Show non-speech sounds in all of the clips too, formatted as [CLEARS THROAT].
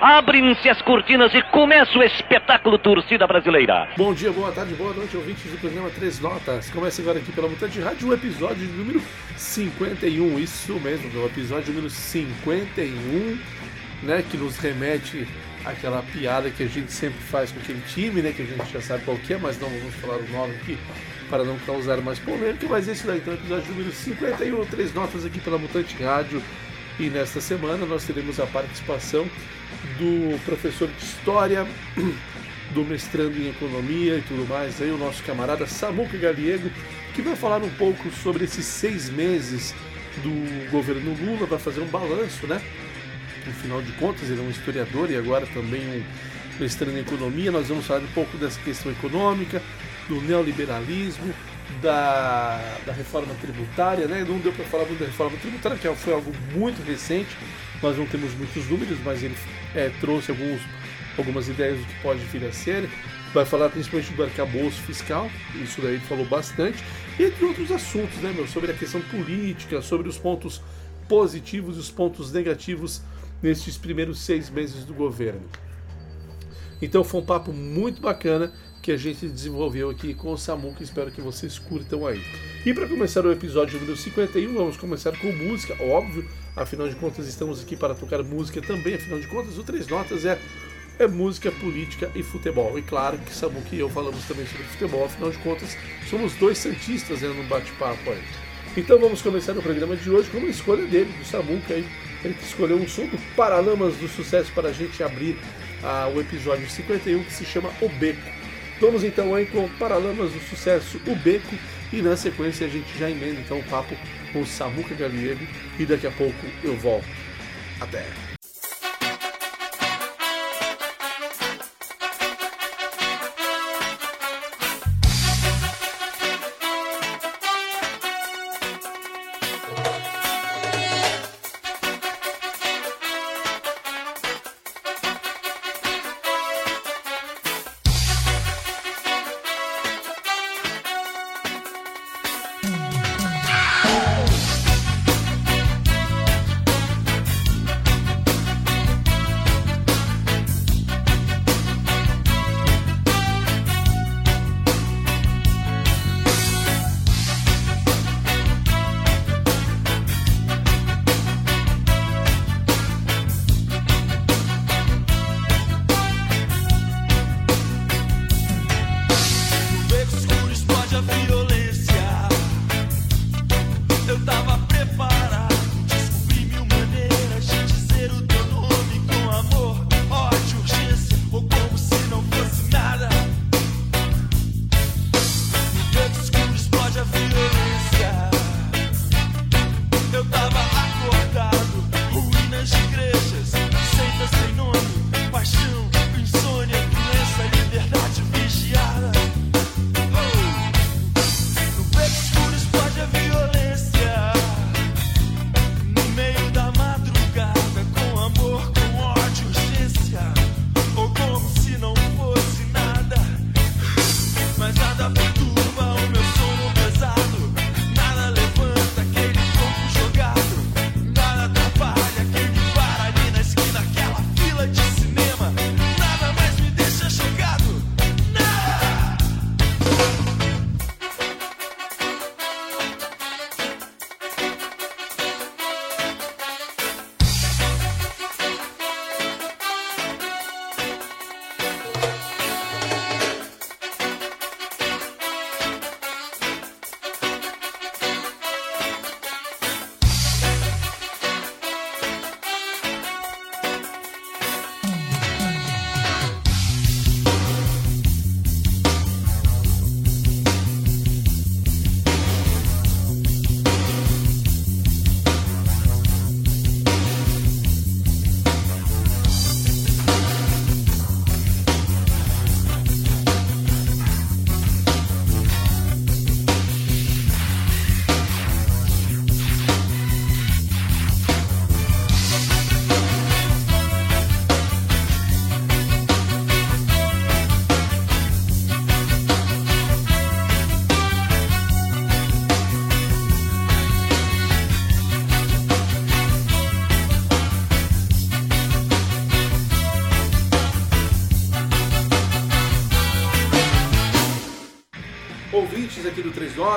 Abrem-se as cortinas e começa o espetáculo Torcida Brasileira. Bom dia, boa tarde, boa noite, ouvintes do programa Três Notas. Começa agora aqui pela Mutante Rádio, o episódio número 51. Isso mesmo, o episódio número 51, né? Que nos remete àquela piada que a gente sempre faz com aquele time, né? Que a gente já sabe qual que é, mas não vamos falar o nome aqui para não causar mais polêmica. Mas esse daí, então, episódio número 51, Três Notas aqui pela Mutante Rádio. E nesta semana nós teremos a participação do professor de História, do mestrando em Economia e tudo mais, aí o nosso camarada Samuca Galiego, que vai falar um pouco sobre esses seis meses do governo Lula, vai fazer um balanço, né? No final de contas, ele é um historiador e agora também um mestrando em Economia. Nós vamos falar um pouco dessa questão econômica, do neoliberalismo, da, da reforma tributária, né? Não deu para falar muito da reforma tributária, que foi algo muito recente. Nós não temos muitos números, mas ele é, trouxe alguns, algumas ideias do que pode vir a ser. Vai falar principalmente do arcabouço fiscal, isso daí ele falou bastante, entre outros assuntos, né, meu, sobre a questão política, sobre os pontos positivos e os pontos negativos nesses primeiros seis meses do governo. Então foi um papo muito bacana que a gente desenvolveu aqui com o Samuca. Espero que vocês curtam aí. E para começar o episódio número 51, vamos começar com música, óbvio. Afinal de contas, estamos aqui para tocar música também. Afinal de contas, o Três Notas é, é música, política e futebol. E claro que Samuca e eu falamos também sobre futebol. Afinal de contas, somos dois santistas né, no bate-papo aí. Então vamos começar o programa de hoje com uma escolha dele, do Samuca aí. Ele que escolheu um som do Paralamas do Sucesso para a gente abrir ah, o episódio 51 que se chama O Beco. Vamos então aí com Paralamas do Sucesso, o Beco, e na sequência a gente já emenda então o papo com o Samuca Galiego e daqui a pouco eu volto. Até!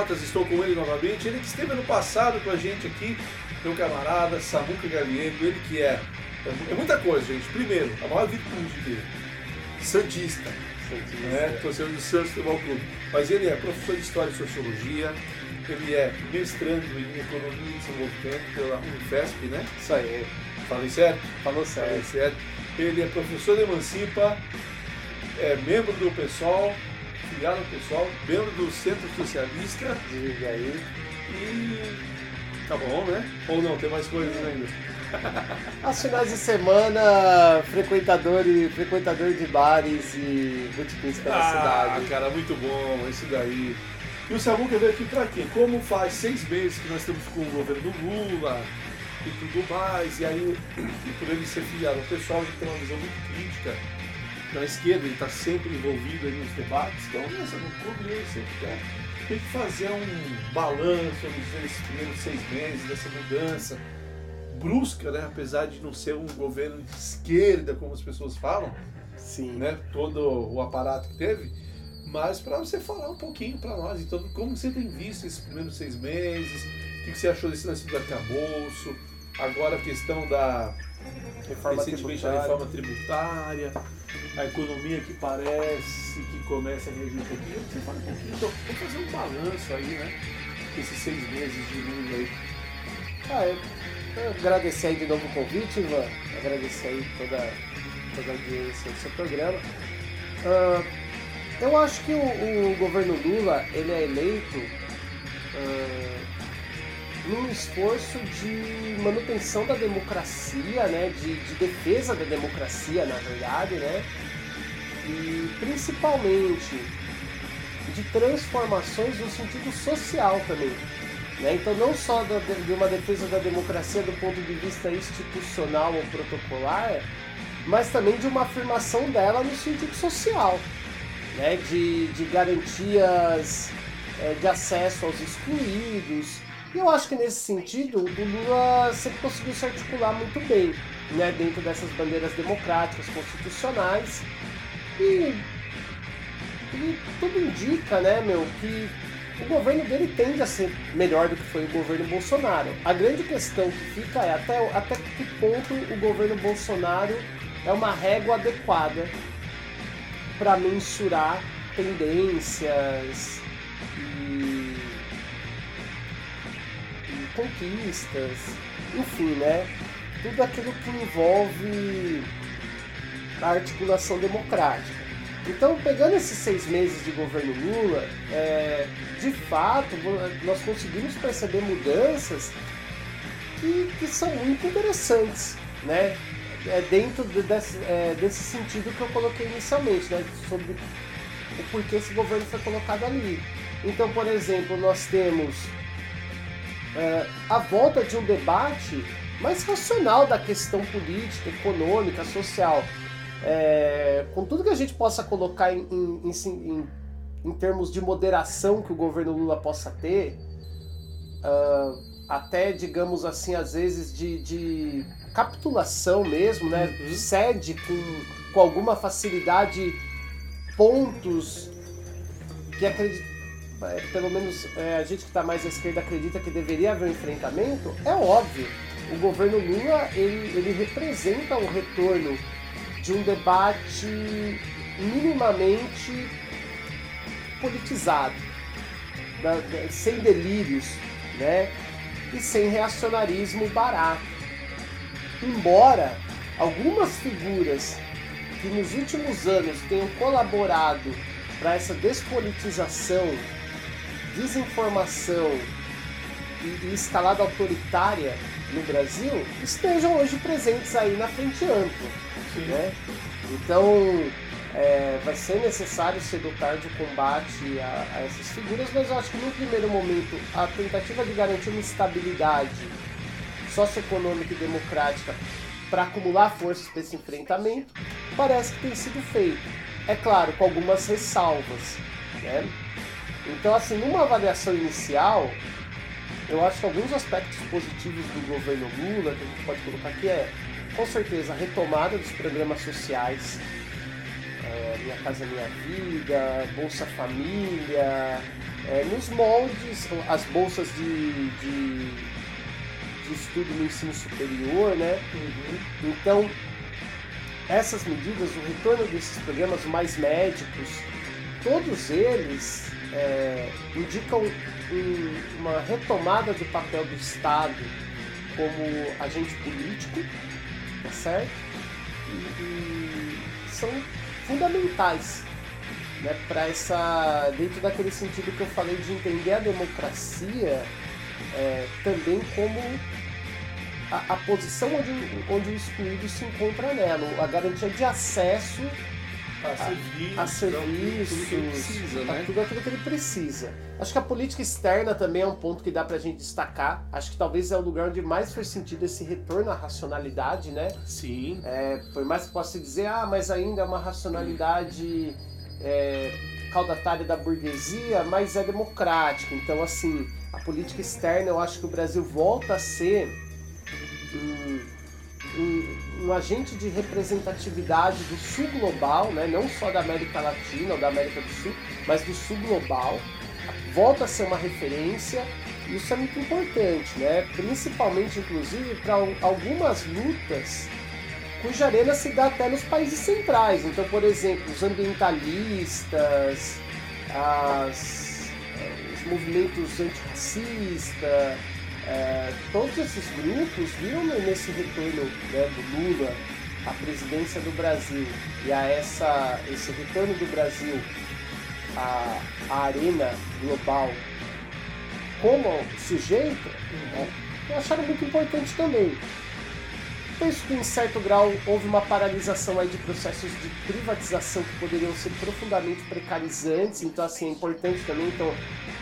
Notas, estou com ele novamente. Ele que esteve ano passado com a gente aqui, meu camarada Samuca Galiego, ele que é, é muita coisa, gente. Primeiro, a maior virtude dele, Santista. Santista. Né? Torcedor do Santos Futebol Clube. Mas ele é professor de História e Sociologia, ele é mestrando em Economia e Desenvolvimento pela Unifesp, né? Isso aí. Falei certo? Falou certo. Falei certo. Ele é professor de Emancipa, é membro do PSOL, filiado ao PSOL, membro do Centro Socialista. Diga aí. E tá bom, né? Ou não, tem mais coisas ainda? [LAUGHS] Aos finais de semana, frequentador, e, frequentador de bares e botiquins pela ah, cidade. Ah, cara, muito bom, isso daí. E o Samuca veio aqui pra quê? Como faz seis meses que nós estamos com o governo do Lula e tudo mais, e aí, [CLEARS THROAT] por ele ser filiado ao pessoal, a gente tem uma visão muito crítica da esquerda, ele está sempre envolvido nos debates, então nessa no clube ele sempre quer tem que fazer um balanço nesses primeiros seis meses dessa mudança brusca, né? apesar de não ser um governo de esquerda, como as pessoas falam, Sim. Né? todo o aparato que teve, mas para você falar um pouquinho para nós, então, como você tem visto esses primeiros seis meses, o que você achou desse lance do arcabouço, agora a questão da reforma tributária. reforma tributária, a economia que parece que começa a reagir um pouquinho. Você fala um pouquinho, então vamos fazer um balanço aí, né? Esses seis meses de Lula aí. Ah, eu, eu agradecer aí de novo o convite, Ivan. Agradecer aí toda, toda a audiência do seu programa. Uh, eu acho que o, o, governo Lula ele é eleito uh, num esforço de manutenção da democracia, né, de, de, defesa da democracia, na verdade, né, e principalmente de transformações no sentido social também. Né? Então, não só de uma defesa da democracia do ponto de vista institucional ou protocolar, mas também de uma afirmação dela no sentido social, né? de, de garantias é, de acesso aos excluídos, e eu acho que nesse sentido o Lula sempre conseguiu se articular muito bem, né, dentro dessas bandeiras democráticas, constitucionais. E, e tudo indica, né, meu, que o governo dele tende a ser melhor do que foi o governo Bolsonaro. A grande questão que fica é até, até que ponto o governo Bolsonaro é uma régua adequada para mensurar tendências conquistas, enfim, né? Tudo aquilo que envolve a articulação democrática. Então, pegando esses seis meses de governo Lula, é, de fato, nós conseguimos perceber mudanças que, que são muito interessantes, né? É dentro de, desse, é, desse sentido que eu coloquei inicialmente, né? Sobre o porquê esse governo foi colocado ali. Então, por exemplo, nós temos é, a volta de um debate mais racional da questão política, econômica, social. É, com tudo que a gente possa colocar em, em, em, em, termos de moderação que o governo Lula possa ter, uh, até, digamos assim, às vezes de, de capitulação mesmo, né? Uhum. Cede com, com alguma facilidade pontos que acredita é, pelo menos é, a gente que está mais à esquerda acredita que deveria haver um enfrentamento, é óbvio. O governo Lula ele, ele representa o retorno de um debate minimamente politizado, da, da, sem delírios, né? E sem reacionarismo barato. Embora algumas figuras que nos últimos anos tenham colaborado para essa despolitização desinformação e, e escalada autoritária no Brasil estejam hoje presentes aí na frente ampla. Né? Então é, vai ser necessário dotar de combate a, a, essas figuras, mas eu acho que no primeiro momento a tentativa de garantir uma estabilidade socioeconômica e democrática para acumular forças para esse enfrentamento parece que tem sido feito. É claro, com algumas ressalvas. Né? Então, assim, numa avaliação inicial, eu acho que alguns aspectos positivos do governo Lula, que a gente pode colocar aqui, é, com certeza, a retomada dos programas sociais. é, Minha Casa Minha Vida, Bolsa Família, é, nos moldes, as bolsas de, de, de estudo no ensino superior, né? Então, essas medidas, o retorno desses programas mais médicos, todos eles é, indicam um- uma retomada do papel do Estado como agente político, tá certo? E, e são fundamentais né, para essa dentro daquele sentido que eu falei de entender a democracia é, também como a, a posição onde, onde o excluído se encontra nela, a garantia de acesso A serviços, a ao que- serviços, tudo ele precisa, a né? tudo aquilo que ele precisa. Acho que a política externa também é um ponto que dá pra gente destacar. Acho que talvez é o lugar onde mais faz sentido esse retorno à racionalidade, né? Sim. É, por mais que possa dizer, ah, mas ainda é uma racionalidade é, caudatária da burguesia, mas é democrática. Então, assim, a política externa, eu acho que o Brasil volta a ser um, um- um agente de representatividade do sul global, né? não só da América Latina ou da América do Sul, mas do sul global. Volta a ser uma referência. Isso é muito importante, né? principalmente, inclusive, para algumas lutas cuja arena se dá até nos países centrais. Então, por exemplo, os ambientalistas, as, eh, os movimentos antirracistas, eh, todos esses grupos viram nesse retorno né, do Lula à presidência do Brasil e a essa, esse retorno do Brasil à, à arena global como sujeito, né, acharam muito importante também. Penso que em certo grau houve uma paralisação aí de processos de privatização que poderiam ser profundamente precarizantes, então assim é importante também então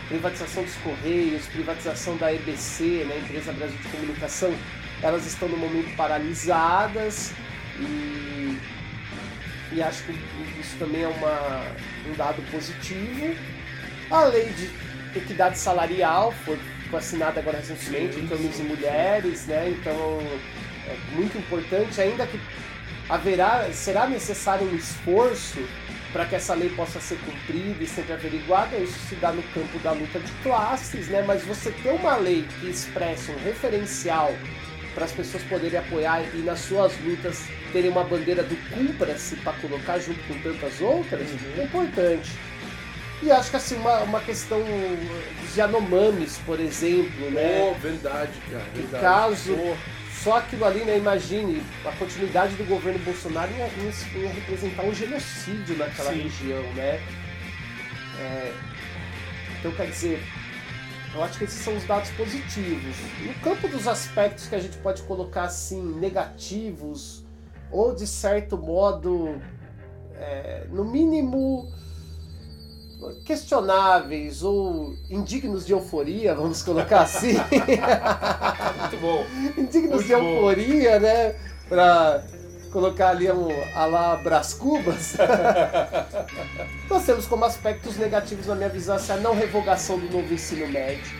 privatização dos Correios, privatização da EBC, né, Empresa Brasil de Comunicação, elas estão no momento paralisadas e, e acho que isso também é uma, um dado positivo. A lei de equidade salarial foi, foi assinada agora recentemente entre homens e mulheres, né? Então é muito importante, ainda que haverá, será necessário um esforço para que essa lei possa ser cumprida e sempre averiguada, isso se dá no campo da luta de classes, né? Mas você ter uma lei que expressa um referencial para as pessoas poderem apoiar e nas suas lutas terem uma bandeira do cumpra-se para colocar junto com tantas outras, Uhum. é importante. E acho que assim, uma, uma questão dos Yanomamis, por exemplo, né? Oh, verdade, cara. Verdade. caso Oh, só aquilo ali, né? Imagine, a continuidade do governo Bolsonaro ia, ia- ia representar um genocídio naquela Sim. região, né? É, então, quer dizer, eu acho que esses são os dados positivos. No campo dos aspectos que a gente pode colocar assim, negativos, ou de certo modo, é, no mínimo questionáveis ou indignos de euforia, vamos colocar assim. [LAUGHS] muito bom. indignos Muito de bom. euforia, né? Pra colocar ali um a lá Brás Cubas. [LAUGHS] Nós temos como aspectos negativos na minha visão essa não revogação do novo ensino médio.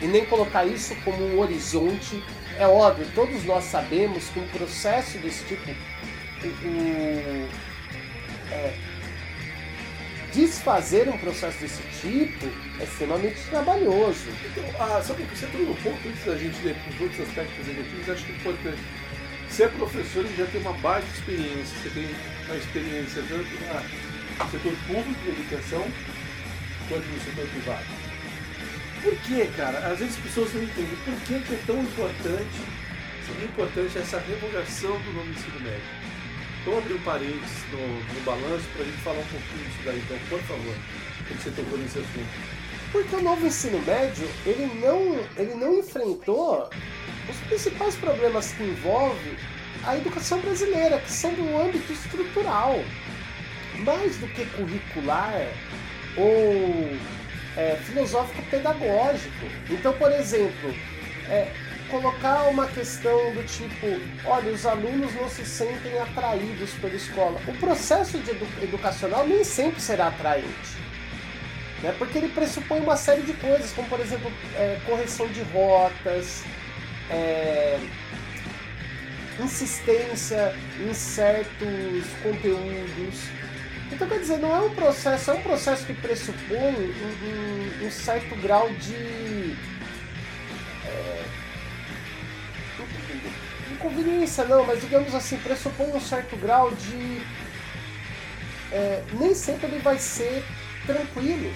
E nem colocar isso como um horizonte. É óbvio, todos nós sabemos que um processo desse tipo, o, o- é, desfazer um processo desse tipo é extremamente trabalhoso. Então, ah, sabe que você entrou no ponto antes da gente para os outros aspectos negativos, acho que é importante. Ser professor e já tem uma baita experiência, você tem uma experiência tanto no setor público de educação quanto no setor privado. Por que, cara? Às vezes as pessoas não entendem por que, que é tão importante, seria importante essa revogação do novo ensino médio. Vamos abrir um parênteses no, no balanço para a gente falar um pouquinho disso daí, então, por favor, como você tocou nesse assunto. Porque o novo ensino médio, ele não, ele não enfrentou os principais problemas que envolvem a educação brasileira, que são do âmbito estrutural, mais do que curricular ou é, filosófico-pedagógico. Então, por exemplo, é, colocar uma questão do tipo, olha, os alunos não se sentem atraídos pela escola. O processo edu- educacional nem sempre será atraente né? porque ele pressupõe uma série de coisas, como por exemplo é, correção de rotas, é, insistência em certos conteúdos. Então, quer dizer, não é um processo, é um processo que pressupõe um, um, um certo grau de. É, inconveniência, não, mas digamos assim, pressupõe um certo grau de. É, nem sempre ele vai ser tranquilo.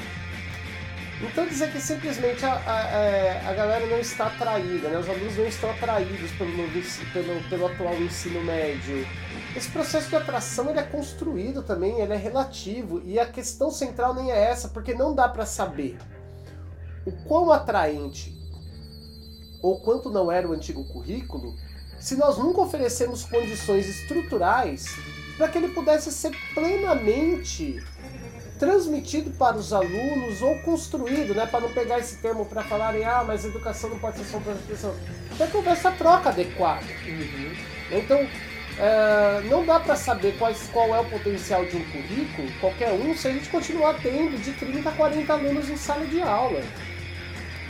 Então dizer que simplesmente a, a, é, a, galera não está atraída, né? os alunos não estão atraídos pelo, pelo, pelo atual ensino médio. Esse processo de atração ele é construído também, ele é relativo e a questão central nem é essa, porque não dá para saber o quão atraente ou quanto não era o antigo currículo se nós nunca oferecemos condições estruturais para que ele pudesse ser plenamente transmitido para os alunos ou construído, né, para não pegar esse termo para falarem, ah, mas educação não pode ser só transmissão. Então que houver essa troca adequada. Uhum. Então, é, não dá para saber quais, qual é o potencial de um currículo, qualquer um, se a gente continuar tendo de 30 a 40 alunos em sala de aula.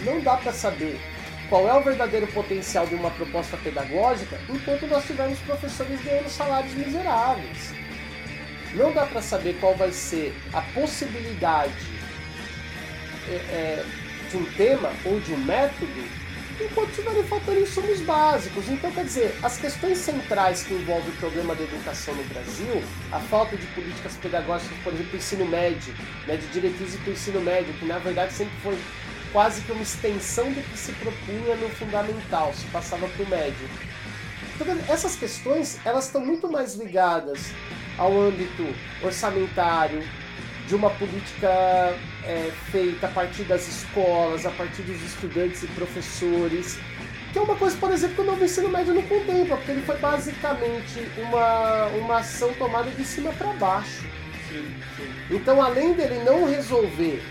Não dá para saber qual é o verdadeiro potencial de uma proposta pedagógica enquanto nós tivermos professores ganhando salários miseráveis não dá para saber qual vai ser a possibilidade é, é, de um tema ou de um método enquanto estiverem faltando insumos básicos. Então, quer dizer, as questões centrais que envolvem o problema da educação no Brasil, a falta de políticas pedagógicas, por exemplo, o ensino médio, né, de diretrizes para o ensino médio, que na verdade sempre foi quase que uma extensão do que se propunha no fundamental, se passava para o médio. Então, essas questões elas estão muito mais ligadas ao âmbito orçamentário, de uma política é, feita a partir das escolas, a partir dos estudantes e professores, que é uma coisa, por exemplo, que o novo ensino médio não contempla, porque ele foi basicamente uma, uma ação tomada de cima para baixo. Sim, sim. Então, além dele não resolver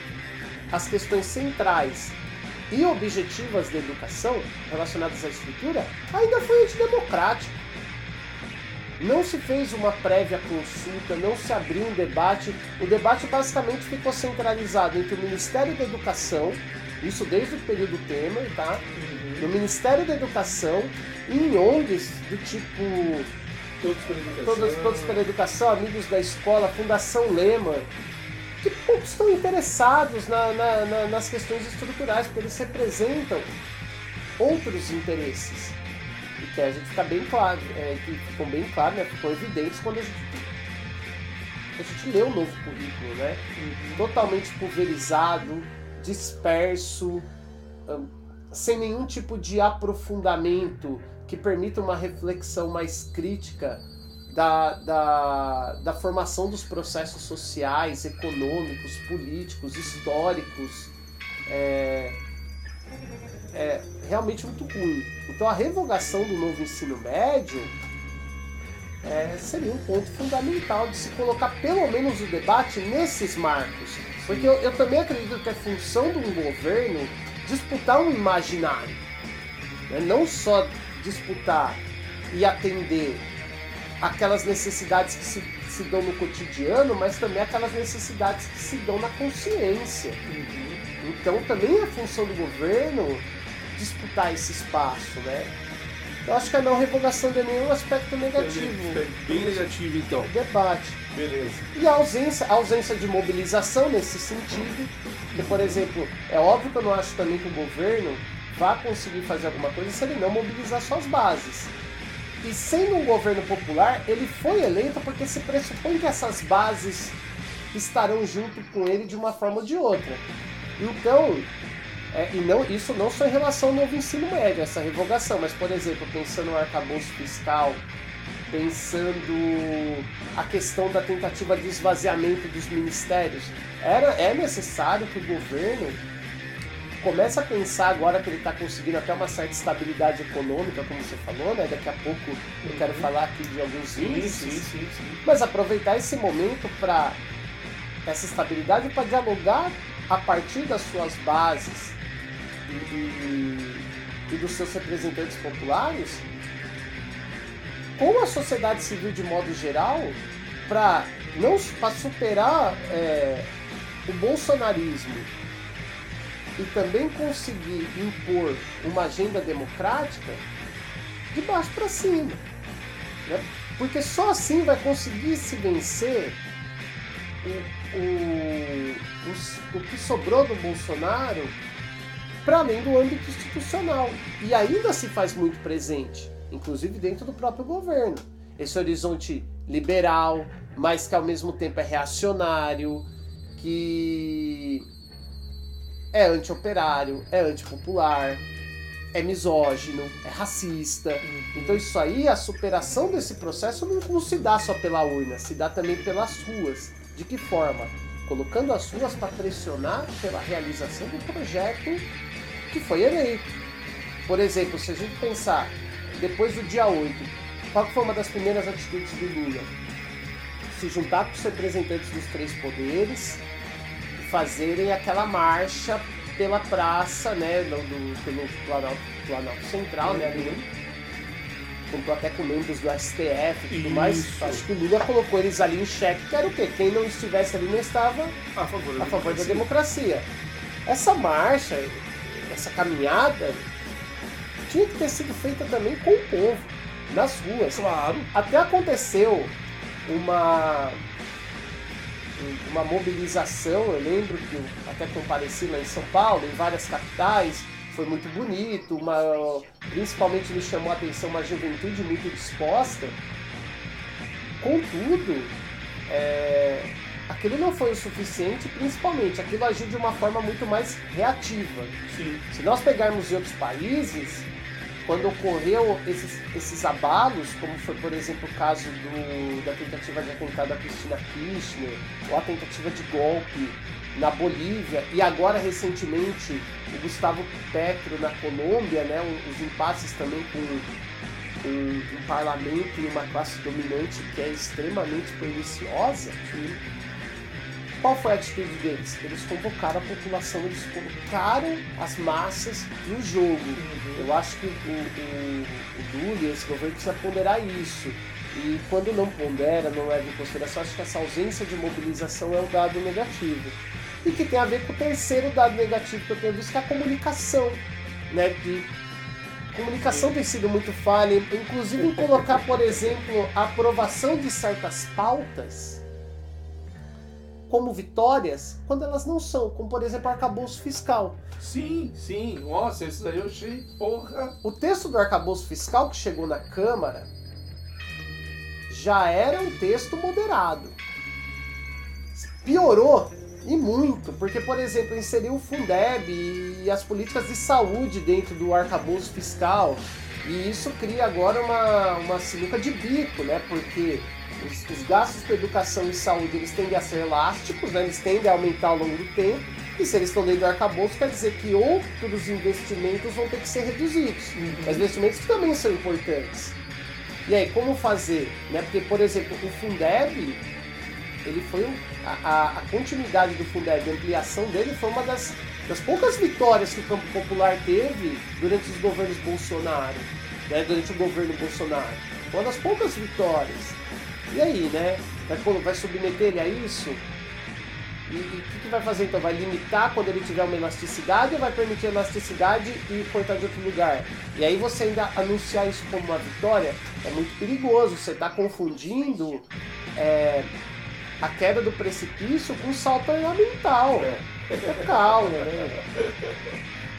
as questões centrais e objetivas da educação relacionadas à estrutura, ainda foi antidemocrático. Não se fez uma prévia consulta, não se abriu um debate. O debate basicamente ficou centralizado entre o Ministério da Educação, isso desde o período Temer, tá? Uhum. No Ministério da Educação e em ONGs do tipo. Todos pela Educação. Todos, todos pela Educação, Amigos da Escola, Fundação Lema, que poucos estão interessados na, na, na, nas questões estruturais, porque eles representam outros interesses e que a gente fica bem claro, é, que ficam bem claro, né, ficou evidentes quando a gente, a gente lê o novo currículo, né? Uhum. Totalmente pulverizado, disperso, sem nenhum tipo de aprofundamento que permita uma reflexão mais crítica da, da, da formação dos processos sociais, econômicos, políticos, históricos. É, é realmente muito ruim. Então a revogação do novo ensino médio é, seria um ponto fundamental de se colocar pelo menos o debate nesses marcos. Porque eu, eu também acredito que é função de um governo disputar um imaginário. Né? Não só disputar e atender aquelas necessidades que se, se dão no cotidiano, mas também aquelas necessidades que se dão na consciência. Uhum. Então também é função do governo disputar esse espaço, né? Eu acho que a não revogação de nenhum aspecto negativo. É bem negativo, então. Debate. Beleza. E a ausência, a ausência de mobilização nesse sentido. Que, por exemplo, é óbvio que eu não acho também que o governo vá conseguir fazer alguma coisa se ele não mobilizar suas bases. E sendo um governo popular, ele foi eleito porque se pressupõe que essas bases estarão junto com ele de uma forma ou de outra. Então, é, e não, isso não só em relação ao novo ensino médio, essa revogação, mas, por exemplo, pensando no arcabouço fiscal, pensando a questão da tentativa de esvaziamento dos ministérios, era, é necessário que o governo comece a pensar agora que ele está conseguindo até uma certa estabilidade econômica, como você falou, né? Daqui a pouco eu quero uhum. falar aqui de alguns índices, sim, sim, sim. mas aproveitar esse momento para essa estabilidade para dialogar a partir das suas bases e, e dos seus representantes populares com a sociedade civil de modo geral para não para superar é, o bolsonarismo e também conseguir impor uma agenda democrática de baixo para cima. Né? Porque só assim vai conseguir se vencer o, o, o, o que sobrou do Bolsonaro para além do âmbito institucional. E ainda se faz muito presente, inclusive dentro do próprio governo. Esse horizonte liberal, mas que ao mesmo tempo é reacionário, que é anti-operário, é antipopular, é misógino, é racista. Então isso aí, a superação desse processo não, não se dá só pela urna, se dá também pelas ruas. De que forma? Colocando as ruas para pressionar pela realização do projeto que foi eleito. Por exemplo, se a gente pensar, depois do dia 8, qual foi uma das primeiras atitudes do Lula? Se juntar com os representantes dos três poderes fazerem aquela marcha pela praça, né, do, do pelo Planalto, Planalto Central, né, ali, contou até com membros do STF e tudo mais. Acho que o Lula colocou eles ali em xeque, que era o quê? Quem não estivesse ali não estava a favor da, a favor democracia. da democracia. Essa marcha, essa caminhada, tinha que ter sido feita também com o povo, nas ruas. Claro. Até aconteceu uma uma mobilização, eu lembro que eu até compareci lá em São Paulo, em várias capitais, foi muito bonito, uma, principalmente me chamou a atenção uma juventude muito disposta. Contudo, é, aquilo não foi o suficiente, principalmente aquilo agiu de uma forma muito mais reativa. Sim. Se nós pegarmos em outros países, quando ocorreu esses, esses abalos, como foi, por exemplo, o caso do, da tentativa de atentado da Cristina Kirchner, ou a tentativa de golpe na Bolívia, e agora recentemente o Gustavo Petro na Colômbia, né, os impasses também com um, um parlamento e uma classe dominante que é extremamente perniciosa, qual foi a atitude deles? Eles convocaram a população, eles colocaram as massas no jogo. Eu acho que o, o, o e esse governo precisa ponderar isso. E quando não pondera, não leva em consideração, acho que essa ausência de mobilização é um dado negativo. E que tem a ver com o terceiro dado negativo que eu tenho visto, que é a comunicação. Né? Que comunicação tem sido muito falha, inclusive em colocar, por exemplo, a aprovação de certas pautas como vitórias quando elas não são, como por exemplo o arcabouço fiscal. Sim, sim. Nossa, esse daí eu achei, porra. O texto do arcabouço fiscal que chegou na Câmara já era um texto moderado. Piorou e muito, porque, por exemplo, inseriu o Fundeb e as políticas de saúde dentro do arcabouço fiscal. E isso cria agora uma, uma sinuca de bico, né? Porque os, os gastos com educação e saúde eles tendem a ser elásticos, né? eles tendem a aumentar ao longo do tempo. E se eles estão dentro do arcabouço, quer dizer que outros investimentos vão ter que ser reduzidos. Mas investimentos que também são importantes. E aí, como fazer? Né? Porque, por exemplo, o Fundeb, ele foi a, a- continuidade do Fundeb, a ampliação dele foi uma das, das poucas vitórias que o campo popular teve durante os governos Bolsonaro, né? durante o governo Bolsonaro. Uma das poucas vitórias. E aí, né? Vai, vai submeter ele a isso? E o que, que vai fazer então? Vai limitar quando ele tiver uma elasticidade ou vai permitir elasticidade e cortar de outro lugar? E aí você ainda anunciar isso como uma vitória é muito perigoso. Você está confundindo é, a queda do precipício com um salto ornamental. É calma, né?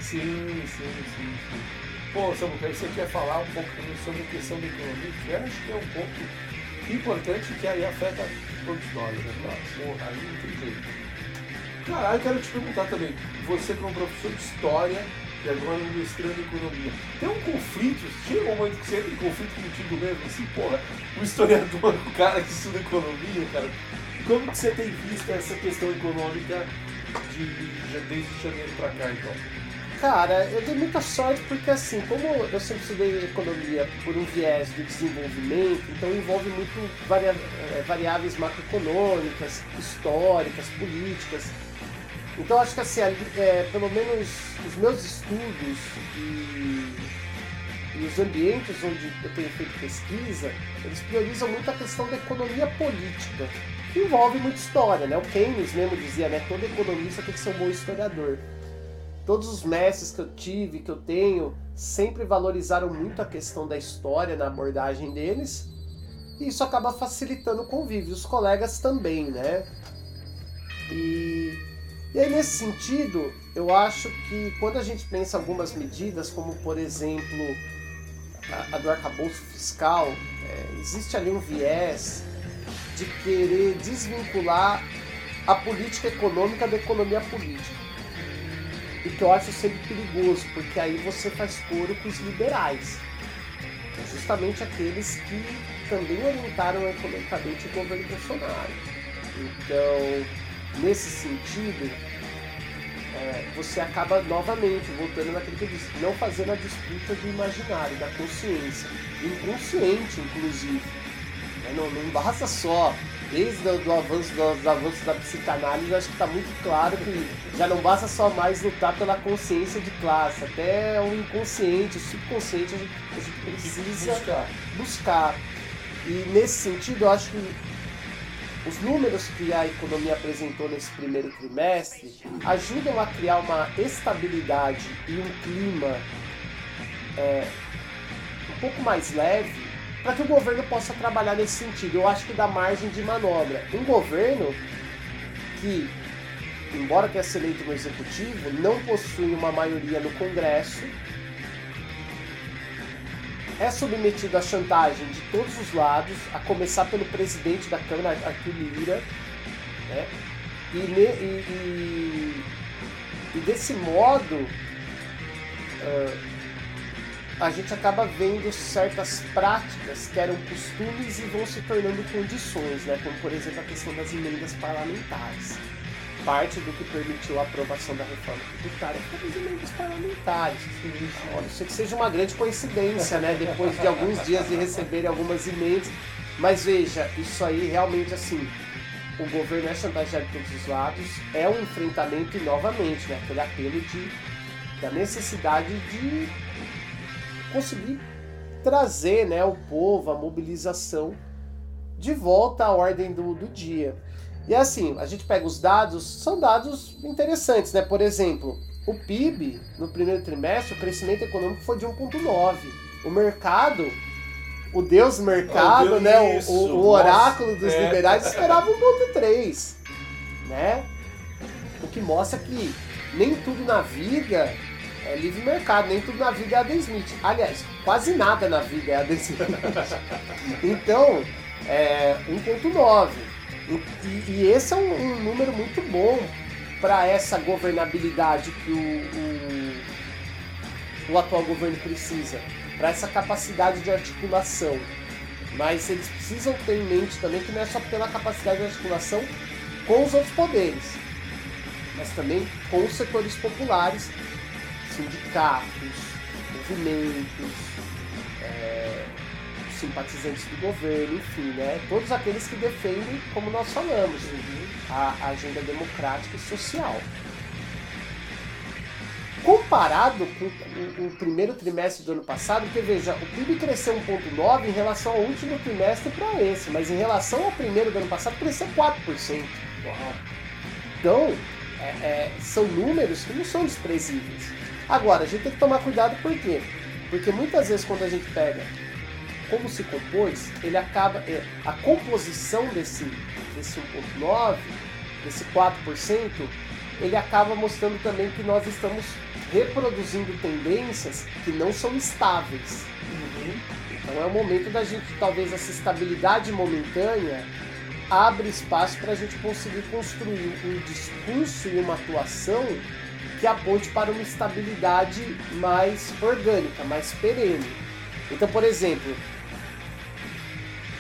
Sim, sim, sim, sim. Pô, Samuca, aí você quer falar um pouco sobre a questão da economia, eu acho que é um ponto importante que aí afeta todos nós, né? cara? Porra, aí não tem jeito. Caralho, eu quero te perguntar também, você como professor de história e agora um mestrando em economia, tem um conflito, chega um momento que você entra em conflito contigo mesmo, assim, porra, o historiador, o cara que estuda economia, cara, como que você tem visto essa questão econômica de, de- desde janeiro pra cá, então? Cara, eu dei muita sorte porque assim, como eu sempre estudei economia por um viés de desenvolvimento, então envolve muito varia- eh, variáveis macroeconômicas, históricas, políticas. Então acho que assim, eh, pelo menos os meus estudos e, e os ambientes onde eu tenho feito pesquisa, eles priorizam muito a questão da economia política, que envolve muita história, né? O Keynes mesmo dizia, né? Todo economista tem que ser um bom historiador todos os mestres que eu tive, que eu tenho, sempre valorizaram muito a questão da história na abordagem deles. E isso acaba facilitando o convívio. Os colegas também, né? E, e aí, nesse sentido, eu acho que quando a gente pensa algumas medidas, como por exemplo a, a do arcabouço fiscal, é, existe ali um viés de querer desvincular a política econômica da economia política. E que eu acho sempre perigoso, porque aí você faz coro com os liberais. Justamente aqueles que também orientaram economicamente o governo Bolsonaro. Então, nesse sentido, é, você acaba novamente voltando naquilo que eu disse, não fazendo a disputa do imaginário, da consciência, inconsciente, inclusive. Né? Não, não basta só desde o do avanço, dos avanços da psicanálise, acho que está muito claro que já não basta só mais lutar pela consciência de classe, até o inconsciente, o subconsciente a gente, a gente precisa buscar. buscar. E nesse sentido, eu acho que os números que a economia apresentou nesse primeiro trimestre ajudam a criar uma estabilidade e um clima é, um pouco mais leve para que o governo possa trabalhar nesse sentido. Eu acho que dá margem de manobra. Um governo que, embora tenha sido eleito no executivo, não possui uma maioria no Congresso, é submetido à chantagem de todos os lados, a começar pelo presidente da Câmara, Arthur Lira, né? e, e, e, e desse modo. Uh, a gente acaba vendo certas práticas que eram costumes e vão se tornando condições, né? como por exemplo a questão das emendas parlamentares. Parte do que permitiu a aprovação da reforma tributária foram as emendas parlamentares. Olha, isso que seja uma grande coincidência, né? depois de alguns dias de receberem algumas emendas. Mas veja, isso aí realmente assim, o governo é chantageado de todos os lados, é um enfrentamento e novamente, né? aquele apelo de, da necessidade de conseguir trazer né, o povo, a mobilização de volta à ordem do, do dia. E assim, a gente pega os dados, são dados interessantes, né? Por exemplo, o PIB no primeiro trimestre, o crescimento econômico foi de 1,9. O mercado, o Deus mercado, oh, né? o, o, oráculo dos é. liberais esperava 1,3, né? O que mostra que nem tudo na vida é livre mercado, nem tudo na vida é Adam Smith. Aliás, quase nada na vida é Adam Smith. [LAUGHS] então, é 1.9. E, e, esse é um, um, número muito bom para essa governabilidade que o, o, o atual governo precisa, para essa capacidade de articulação. Mas eles precisam ter em mente também que não é só pela capacidade de articulação com os outros poderes, mas também com os setores populares sindicatos, movimentos, é, simpatizantes do governo, enfim, né? Todos aqueles que defendem, como nós falamos, a, agenda democrática e social. Comparado com o, o, primeiro trimestre do ano passado, porque veja, o PIB cresceu 1,9% em relação ao último trimestre para esse, mas em relação ao primeiro do ano passado cresceu 4%. Uau. Então, é, é, são números que não são desprezíveis. Agora, a gente tem que tomar cuidado por quê? Porque muitas vezes quando a gente pega como se compôs, ele acaba. É, a composição desse, desse 1,9, desse 4%, ele acaba mostrando também que nós estamos reproduzindo tendências que não são estáveis. Uhum. Então é o momento da gente, talvez essa estabilidade momentânea abre espaço para a gente conseguir construir um discurso e uma atuação que aponte para uma estabilidade mais orgânica, mais perene. Então, por exemplo,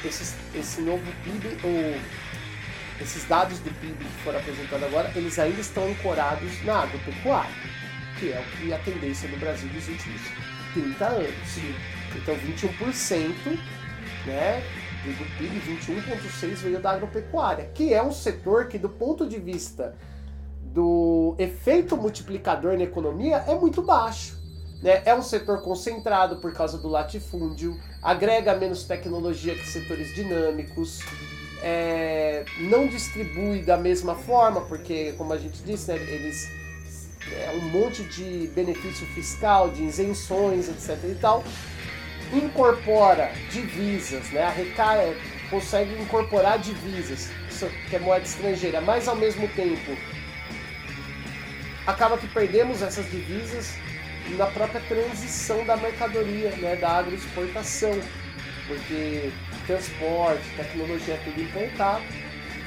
esses, esse novo PIB, ou esses dados do PIB que foram apresentados agora, eles ainda estão ancorados na agropecuária, que é o que a tendência no Brasil dos últimos 30 anos. Sim. Então, 21%, né, do PIB, 21,6% veio da agropecuária, que é um setor que, do ponto de vista do efeito multiplicador na economia é muito baixo. Né? É um setor concentrado por causa do latifúndio, agrega menos tecnologia que setores dinâmicos, é, não distribui da mesma forma, porque, como a gente disse, né, eles é um monte de benefício fiscal, de isenções, etc. e tal, incorpora divisas, né, arrecada, consegue incorporar divisas, que é moeda estrangeira, mas ao mesmo tempo acaba que perdemos essas divisas na própria transição da mercadoria, né, da agroexportação, porque transporte, tecnologia é tudo importado,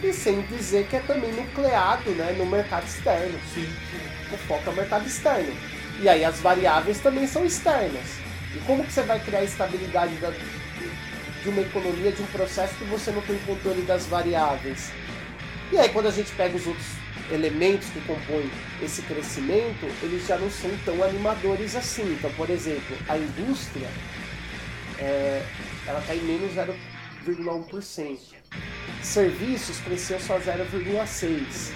e sem dizer que é também nucleado né, no mercado externo. Sim. O foco é o mercado externo. E aí as variáveis também são externas. E como que você vai criar estabilidade da, de uma economia, de um processo que você não tem controle das variáveis? E aí quando a gente pega os outros elementos que compõem esse crescimento, eles já não são tão animadores assim. Então, por exemplo, a indústria é, ela está em menos 0,1%. Serviços cresceu só 0,6%.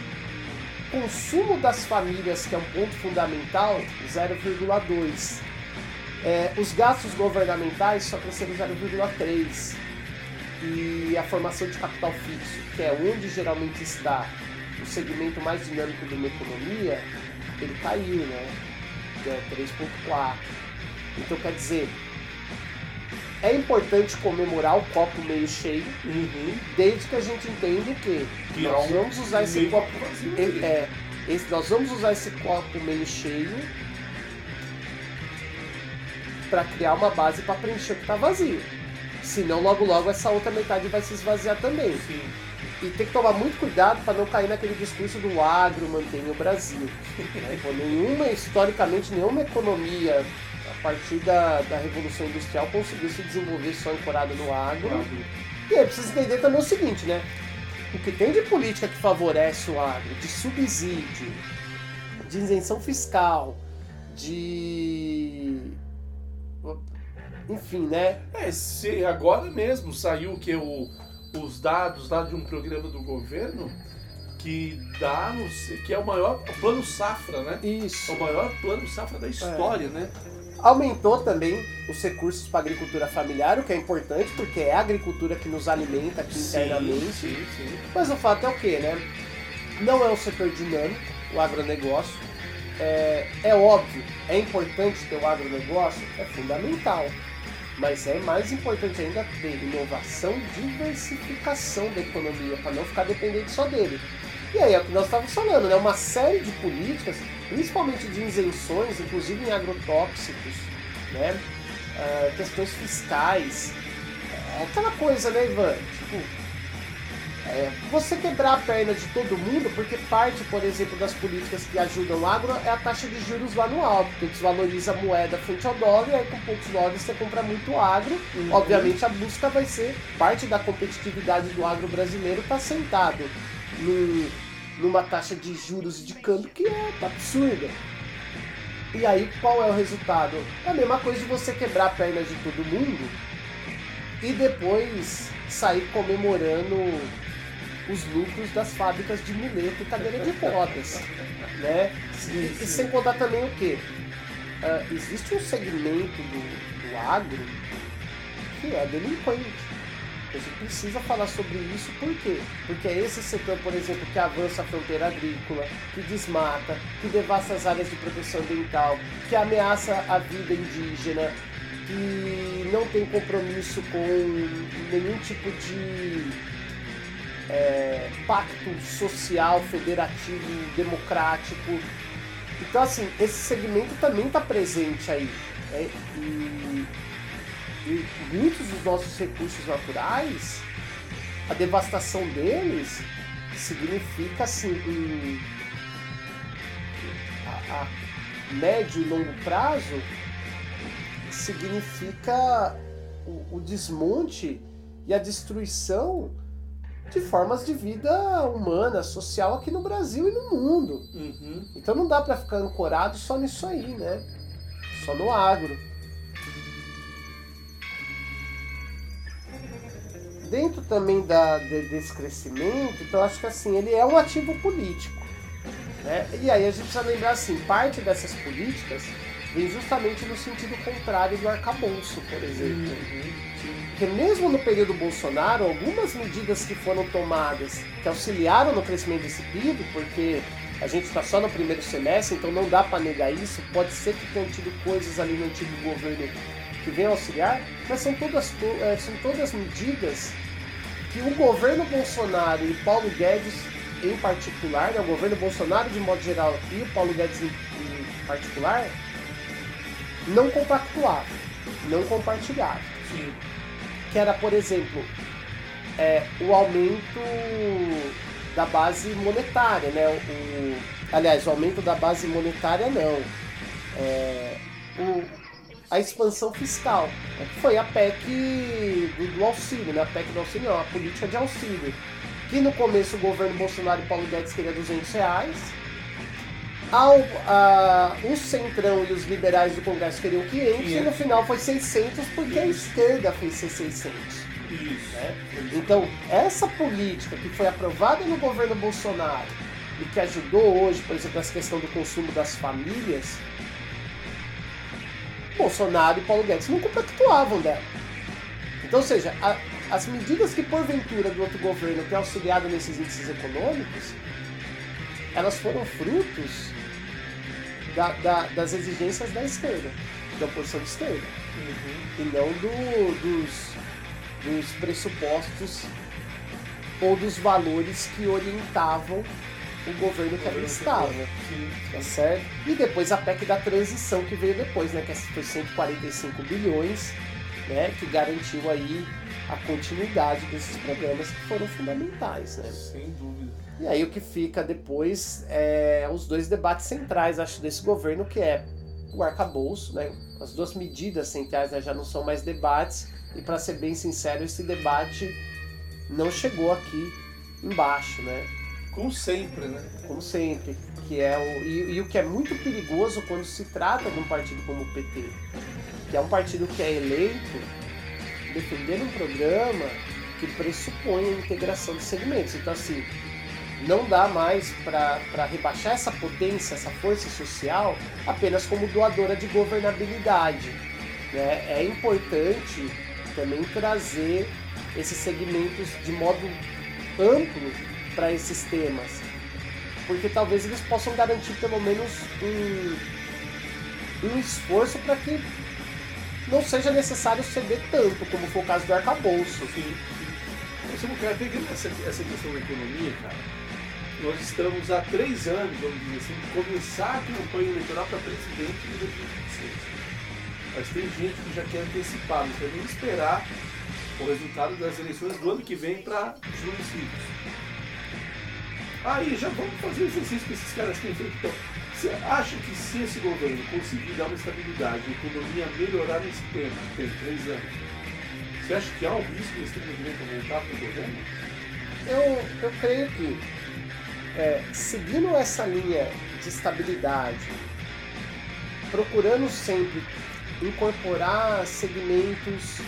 Consumo das famílias, que é um ponto fundamental, 0,2%. É, os gastos governamentais só cresceram 0,3%. E a formação de capital fixo, que é onde geralmente está o segmento mais dinâmico de uma economia, ele caiu, né? É 3,4%. Então quer dizer, é importante comemorar o copo meio cheio, Uhum. desde que a gente entenda o quê? Que nós é um vamos usar esse copo. vazio. É, esse- nós vamos usar esse copo meio cheio para criar uma base para preencher o que está vazio. Senão, logo logo essa outra metade vai se esvaziar também. Sim. E tem que tomar muito cuidado para não cair naquele discurso do agro mantém o Brasil. né? Pô, nenhuma, historicamente, nenhuma economia a partir da, da Revolução Industrial conseguiu se desenvolver só ancorada no agro. E aí precisa entender também o seguinte, né? O que tem de política que favorece o agro, de subsídio, de isenção fiscal, de. Enfim, né? É, se agora mesmo saiu que o, os dados lá de um programa do governo que dá, sei, que é o maior plano safra, né? É Isso. o maior plano safra da história, né? Aumentou também os recursos para a agricultura familiar, o que é importante, porque é a agricultura que nos alimenta aqui internamente. sim, sim. Mas o fato é o que, né? Não é um setor dinâmico, o agronegócio. É, é óbvio, é importante ter o agronegócio, é fundamental. Mas é mais importante ainda ter inovação, diversificação da economia, para não ficar dependente só dele. E aí é o que nós estávamos falando, né? Uma série de políticas, principalmente de isenções, inclusive em agrotóxicos, né? Ah, questões fiscais. É aquela coisa, né, Ivan? Tipo, é, você quebrar a perna de todo mundo, porque parte, por exemplo, das políticas que ajudam o agro é a taxa de juros lá no alto, que desvaloriza a moeda frente ao dólar, e aí com poucos dólares você compra muito agro. Uhum. Obviamente a busca vai ser, parte da competitividade do agro brasileiro está sentado num- numa taxa de juros de câmbio que é absurda. E aí qual é o resultado? É a mesma coisa de você quebrar a perna de todo mundo e depois sair comemorando os lucros das fábricas de muleta e cadeira de rodas, né? E, e sem contar também o que? existe um segmento do, do agro que é delinquente. A gente precisa falar sobre isso, por quê? Porque é esse setor, por exemplo, que avança a fronteira agrícola, que desmata, que devasta as áreas de proteção ambiental, que ameaça a vida indígena, que não tem compromisso com nenhum tipo de é, pacto social, federativo, democrático. Então, assim, esse segmento também está presente aí. né? E, e muitos dos nossos recursos naturais, a devastação deles significa, assim, em, a, a médio e longo prazo, significa o, o desmonte e a destruição de formas de vida humana, social aqui no Brasil e no mundo. Uhum. Então não dá para ficar ancorado só nisso aí, né? Só no agro. Dentro também da, de- desse crescimento, então acho que assim, ele é um ativo político. Né? E aí a gente precisa lembrar assim, parte dessas políticas vem justamente no sentido contrário do arcabouço, por exemplo. Porque mesmo no período Bolsonaro, algumas medidas que foram tomadas que auxiliaram no crescimento desse PIB, porque a gente está só no primeiro semestre, então não dá para negar isso, pode ser que tenham tido coisas ali no antigo governo que venham auxiliar, mas são todas, to- eh, são todas medidas que o governo Bolsonaro e Paulo Guedes em particular, né, o governo Bolsonaro de modo geral e o Paulo Guedes em particular, não compactuavam, não compartilhavam. Sim. Que era, por exemplo, é, o aumento da base monetária, né? O, aliás, o aumento da base monetária não. É, o, a expansão fiscal, né, que foi a PEC do, do, auxílio, né? A PEC do auxílio não, a política de auxílio. Que no começo o governo Bolsonaro e Paulo Guedes queria 200 reais. Ao, a, o Centrão e os liberais do Congresso queriam 500 e no final foi 600 porque a esquerda fez ser 600. Isso. Né? Então, essa política que foi aprovada no governo Bolsonaro e que ajudou hoje, por exemplo, essa questão do consumo das famílias, Bolsonaro e Paulo Guedes não compactuavam dela. Então, ou seja, a, as medidas que porventura do outro governo têm auxiliado nesses índices econômicos, elas foram frutos da, da, das exigências da esquerda, da oposição de esquerda, Uhum. e não do, dos, dos pressupostos ou dos valores que orientavam o governo que ali estava. Tá certo? E depois a PEC da transição que veio depois, né? Que foi 145 bilhões, né? Que garantiu aí a continuidade desses programas que foram fundamentais, né? Sem dúvida. E aí o que fica depois é os dois debates centrais, acho, desse governo, que é o arcabouço, né? As duas medidas centrais né, já não são mais debates, e para ser bem sincero, esse debate não chegou aqui embaixo, né? Como sempre, né? como sempre, que é o e, e o que é muito perigoso quando se trata de um partido como o PT, que é um partido que é eleito defendendo um programa que pressupõe a integração de segmentos. Então assim, não dá mais para rebaixar essa potência, essa força social apenas como doadora de governabilidade. Né? É importante também trazer esses segmentos de modo amplo para esses temas, porque talvez eles possam garantir pelo menos um, um esforço para que não seja necessário ceder tanto, como foi o caso do arcabouço. Sim. Quer pegando essa, essa questão da economia, cara. Nós estamos há três anos, vamos dizer assim, de começar a campanha eleitoral para presidente de 2026. Mas tem gente que já quer antecipar, não quer nem esperar o resultado das eleições do ano que vem para os municípios. Aí já vamos fazer o exercício que esses caras têm feito. Então, você acha que se esse governo conseguir dar uma estabilidade, a economia melhorar nesse tempo, que tem três anos, você acha que há um risco de extrema-direita voltar para o governo? Eu, eu creio que, é, seguindo essa linha de estabilidade, procurando sempre incorporar segmentos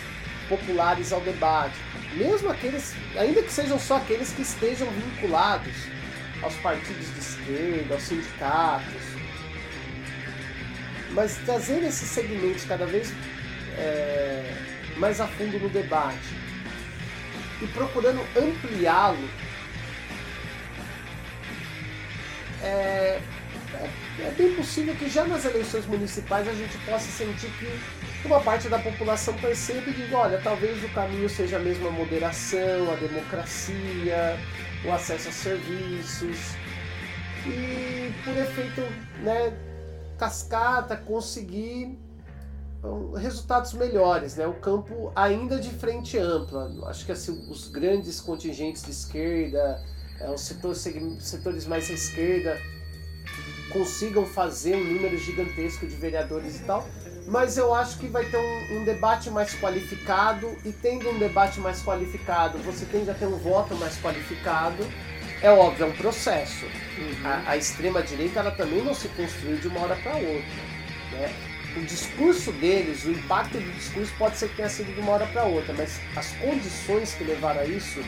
populares ao debate, mesmo aqueles, ainda que sejam só aqueles que estejam vinculados aos partidos de esquerda, aos sindicatos, mas trazer esses segmentos cada vez é, mais a fundo no debate e procurando ampliá-lo é, é, é, bem possível que já nas eleições municipais a gente possa sentir que uma parte da população percebe diga, olha, talvez o caminho seja mesmo a moderação, a democracia, o acesso a serviços e por efeito né, cascata conseguir resultados melhores, né? O campo ainda de frente ampla. Acho que assim, os grandes contingentes de esquerda, é, os setores, setores mais à esquerda consigam fazer um número gigantesco de vereadores e tal. Mas eu acho que vai ter um, um, debate mais qualificado e tendo um debate mais qualificado, você tende a ter um voto mais qualificado. É óbvio, é um processo. Uhum. A, a extrema direita ela também não se construiu de uma hora para outra. Né? o discurso deles, o impacto do discurso pode ser que tenha sido de uma hora para outra, mas as condições que levaram a isso,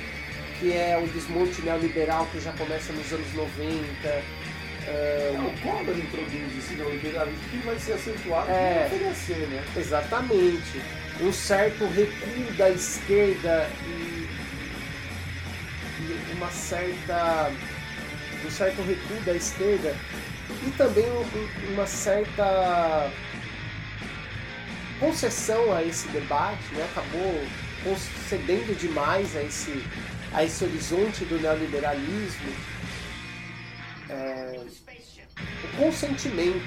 que é o desmonte neoliberal que já começa nos anos 90. É, o Collor introduz esse neoliberalismo que vai ser acentuado é, vai oferecer, né? Exatamente. Um certo recuo da esquerda e, e uma certa. um certo recuo da esquerda e também um, uma certa concessão a esse debate, né? acabou concedendo demais a esse, a esse horizonte do neoliberalismo, é, o consentimento,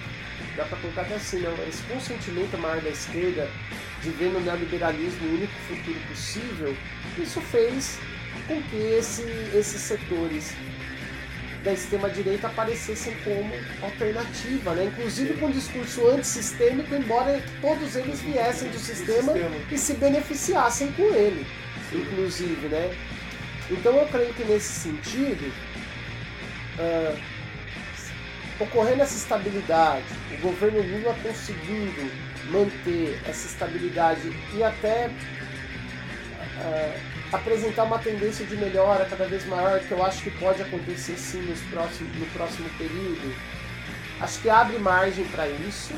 dá para colocar até assim, não, esse consentimento maior da esquerda de ver no neoliberalismo o único futuro possível, isso fez com que esse, esses setores da extrema-direita aparecessem como alternativa, né? inclusive com um discurso antissistêmico, embora todos eles viessem do sistema, sistema. e se beneficiassem com ele, inclusive. Né? Então eu creio que nesse sentido, uh, ocorrendo essa estabilidade, o governo Lula conseguindo manter essa estabilidade e até uh, apresentar uma tendência de melhora cada vez maior, que eu acho que pode acontecer sim nos próximos, no próximo período, acho que abre margem para isso.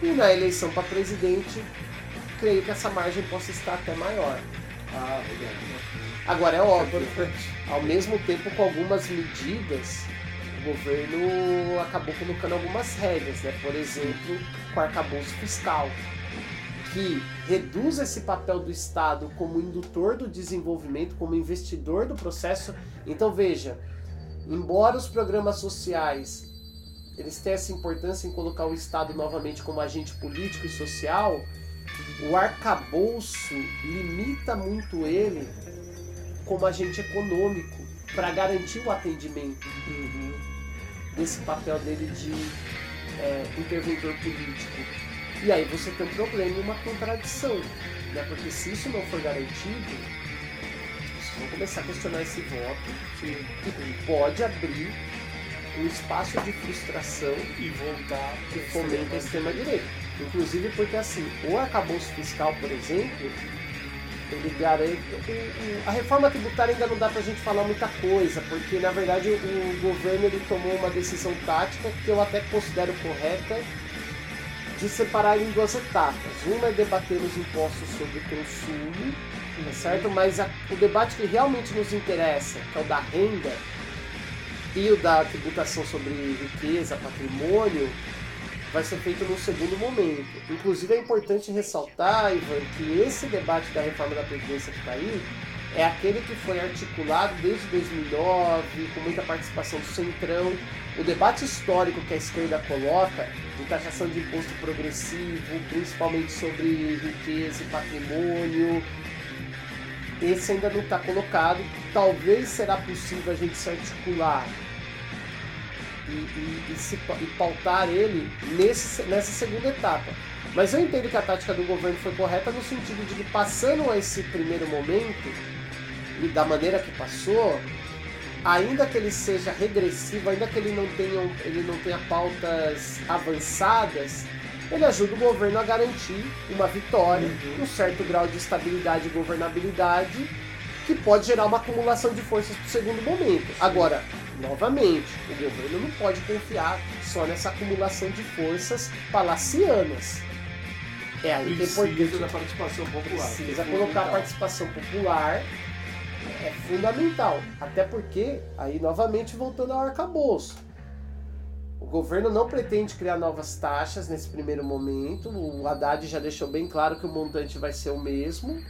E na eleição para presidente, creio que essa margem possa estar até maior. Ah, Agora é óbvio, ao mesmo tempo com algumas medidas o governo acabou colocando algumas regras, né? por exemplo, com o arcabouço fiscal, que reduz esse papel do Estado como indutor do desenvolvimento, como investidor do processo. Então veja, embora os programas sociais eles tenham essa importância em colocar o Estado novamente como agente político e social, o arcabouço limita muito ele como agente econômico para garantir o atendimento. Uhum desse papel dele de é, interventor político. E aí você tem um problema e uma contradição, né? porque se isso não for garantido, vocês vão começar a questionar esse voto e pode abrir um espaço de frustração e voltar que fomenta a extrema-direita. Inclusive porque assim, o arcabouço fiscal, por exemplo, ele garante. A reforma tributária ainda não dá pra gente falar muita coisa, porque na verdade o governo ele tomou uma decisão tática que eu até considero correta de separar em duas etapas. Uma é debater os impostos sobre consumo, tá certo? Mas a, o debate que realmente nos interessa, que é o da renda e o da tributação sobre riqueza, patrimônio, vai ser feito num segundo momento. Inclusive é importante ressaltar, Ivan, que esse debate da reforma da Previdência que está aí é aquele que foi articulado desde 2009, com muita participação do Centrão. O debate histórico que a esquerda coloca, de taxação de imposto progressivo, principalmente sobre riqueza e patrimônio, esse ainda não está colocado. Talvez será possível a gente se articular e, e, e, se, e pautar ele nesse, nessa segunda etapa. Mas eu entendo que a tática do governo foi correta no sentido de que passando esse primeiro momento e da maneira que passou, ainda que ele seja regressivo, ainda que ele não tenha, ele não tenha pautas avançadas, ele ajuda o governo a garantir uma vitória, uhum. um certo grau de estabilidade e governabilidade, que pode gerar uma acumulação de forças para o segundo momento. Agora, Novamente, o governo não pode confiar só nessa acumulação de forças palacianas. É aí que é importante. da participação popular. Precisa é colocar a participação popular. É fundamental. Até porque, aí novamente voltando ao arcabouço. O governo não pretende criar novas taxas nesse primeiro momento. O Haddad já deixou bem claro que o montante vai ser o mesmo.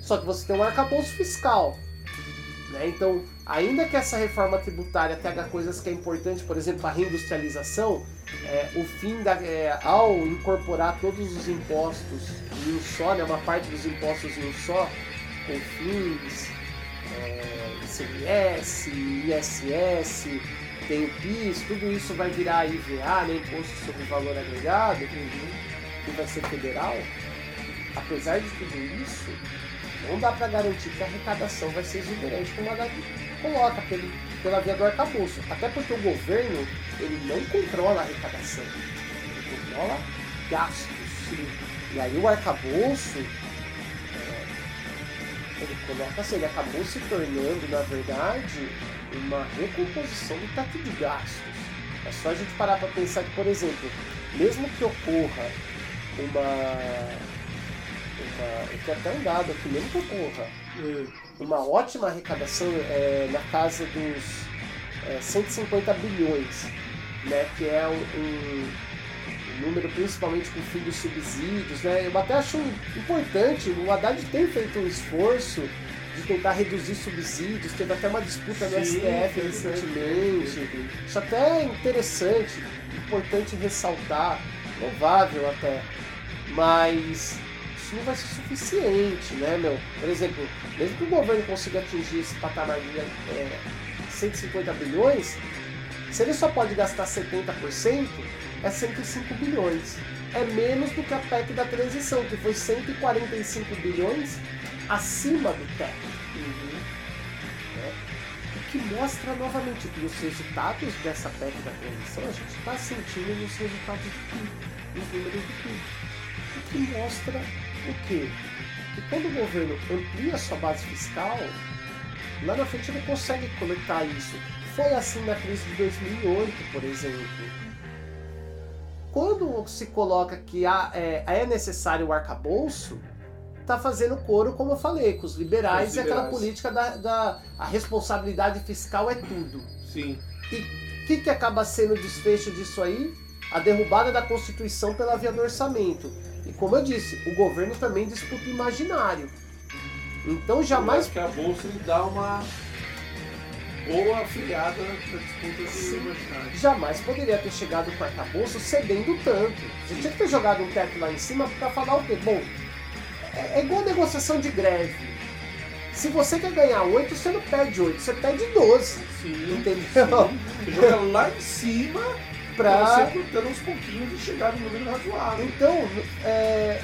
Só que você tem um arcabouço fiscal. Né? Então, ainda que essa reforma tributária tenha coisas que é importante, por exemplo, a reindustrialização, é, o fim da, é, ao incorporar todos os impostos em um só, né, uma parte dos impostos em um só, COFINS, é, ICMS, ISS, tem o PIS, tudo isso vai virar IVA, né, Imposto sobre Valor Agregado, que vai ser federal. Apesar de tudo isso, não dá para garantir que a arrecadação vai ser exuberante como a Haddad coloca pelo, pela via do arcabouço. Até porque o governo ele não controla a arrecadação, ele controla gastos. Sim. E aí o arcabouço é, ele coloca assim, ele acabou se tornando, na verdade, uma recomposição do teto de gastos. É só a gente parar para pensar que, por exemplo, mesmo que ocorra uma uma, eu tenho até um dado aqui, mesmo que ocorra uma ótima arrecadação é, na casa dos é, 150 bilhões, né, que é um, um, número principalmente com fim dos subsídios. Né, eu até acho importante, o Haddad tem feito um esforço de tentar reduzir subsídios, teve até uma disputa no Sim, STF sim, recentemente. Isso até é interessante, importante ressaltar, louvável até, mas isso não vai ser suficiente, né, meu? Por exemplo, mesmo que o governo consiga atingir esse patamar de é, 150 bilhões, se ele só pode gastar 70%, é 105 bilhões. É menos do que a PEC da transição, que foi 145 bilhões acima do teto. Né? O que mostra novamente que os resultados dessa PEC da transição a gente está sentindo nos resultados do PIB, nos números do PIB. O que mostra o quê? Que quando o governo amplia sua base fiscal, lá na frente ele consegue coletar isso. Foi assim na crise de 2008, por exemplo. Quando se coloca que há, é, é necessário o arcabouço, está fazendo coro, como eu falei, com os liberais, Os e aquela liberais. política da, da a responsabilidade fiscal é tudo. Sim. E o que, que acaba sendo o desfecho disso aí? A derrubada da Constituição pela via do orçamento. E como eu disse, o governo também disputa o imaginário. Então jamais Mas que a bolsa dá uma boa freada na disputa do imaginário. jamais poderia ter chegado o arcabouço cedendo tanto. Você tinha que ter jogado um teto lá em cima para falar o quê? Bom, é, é igual negociação de greve. Se você quer ganhar 8, você não perde 8, você perde 12. Sim. Entendeu? Sim. Joga lá em cima você cortando uns pouquinhos e chegar no número razoável. Então, é,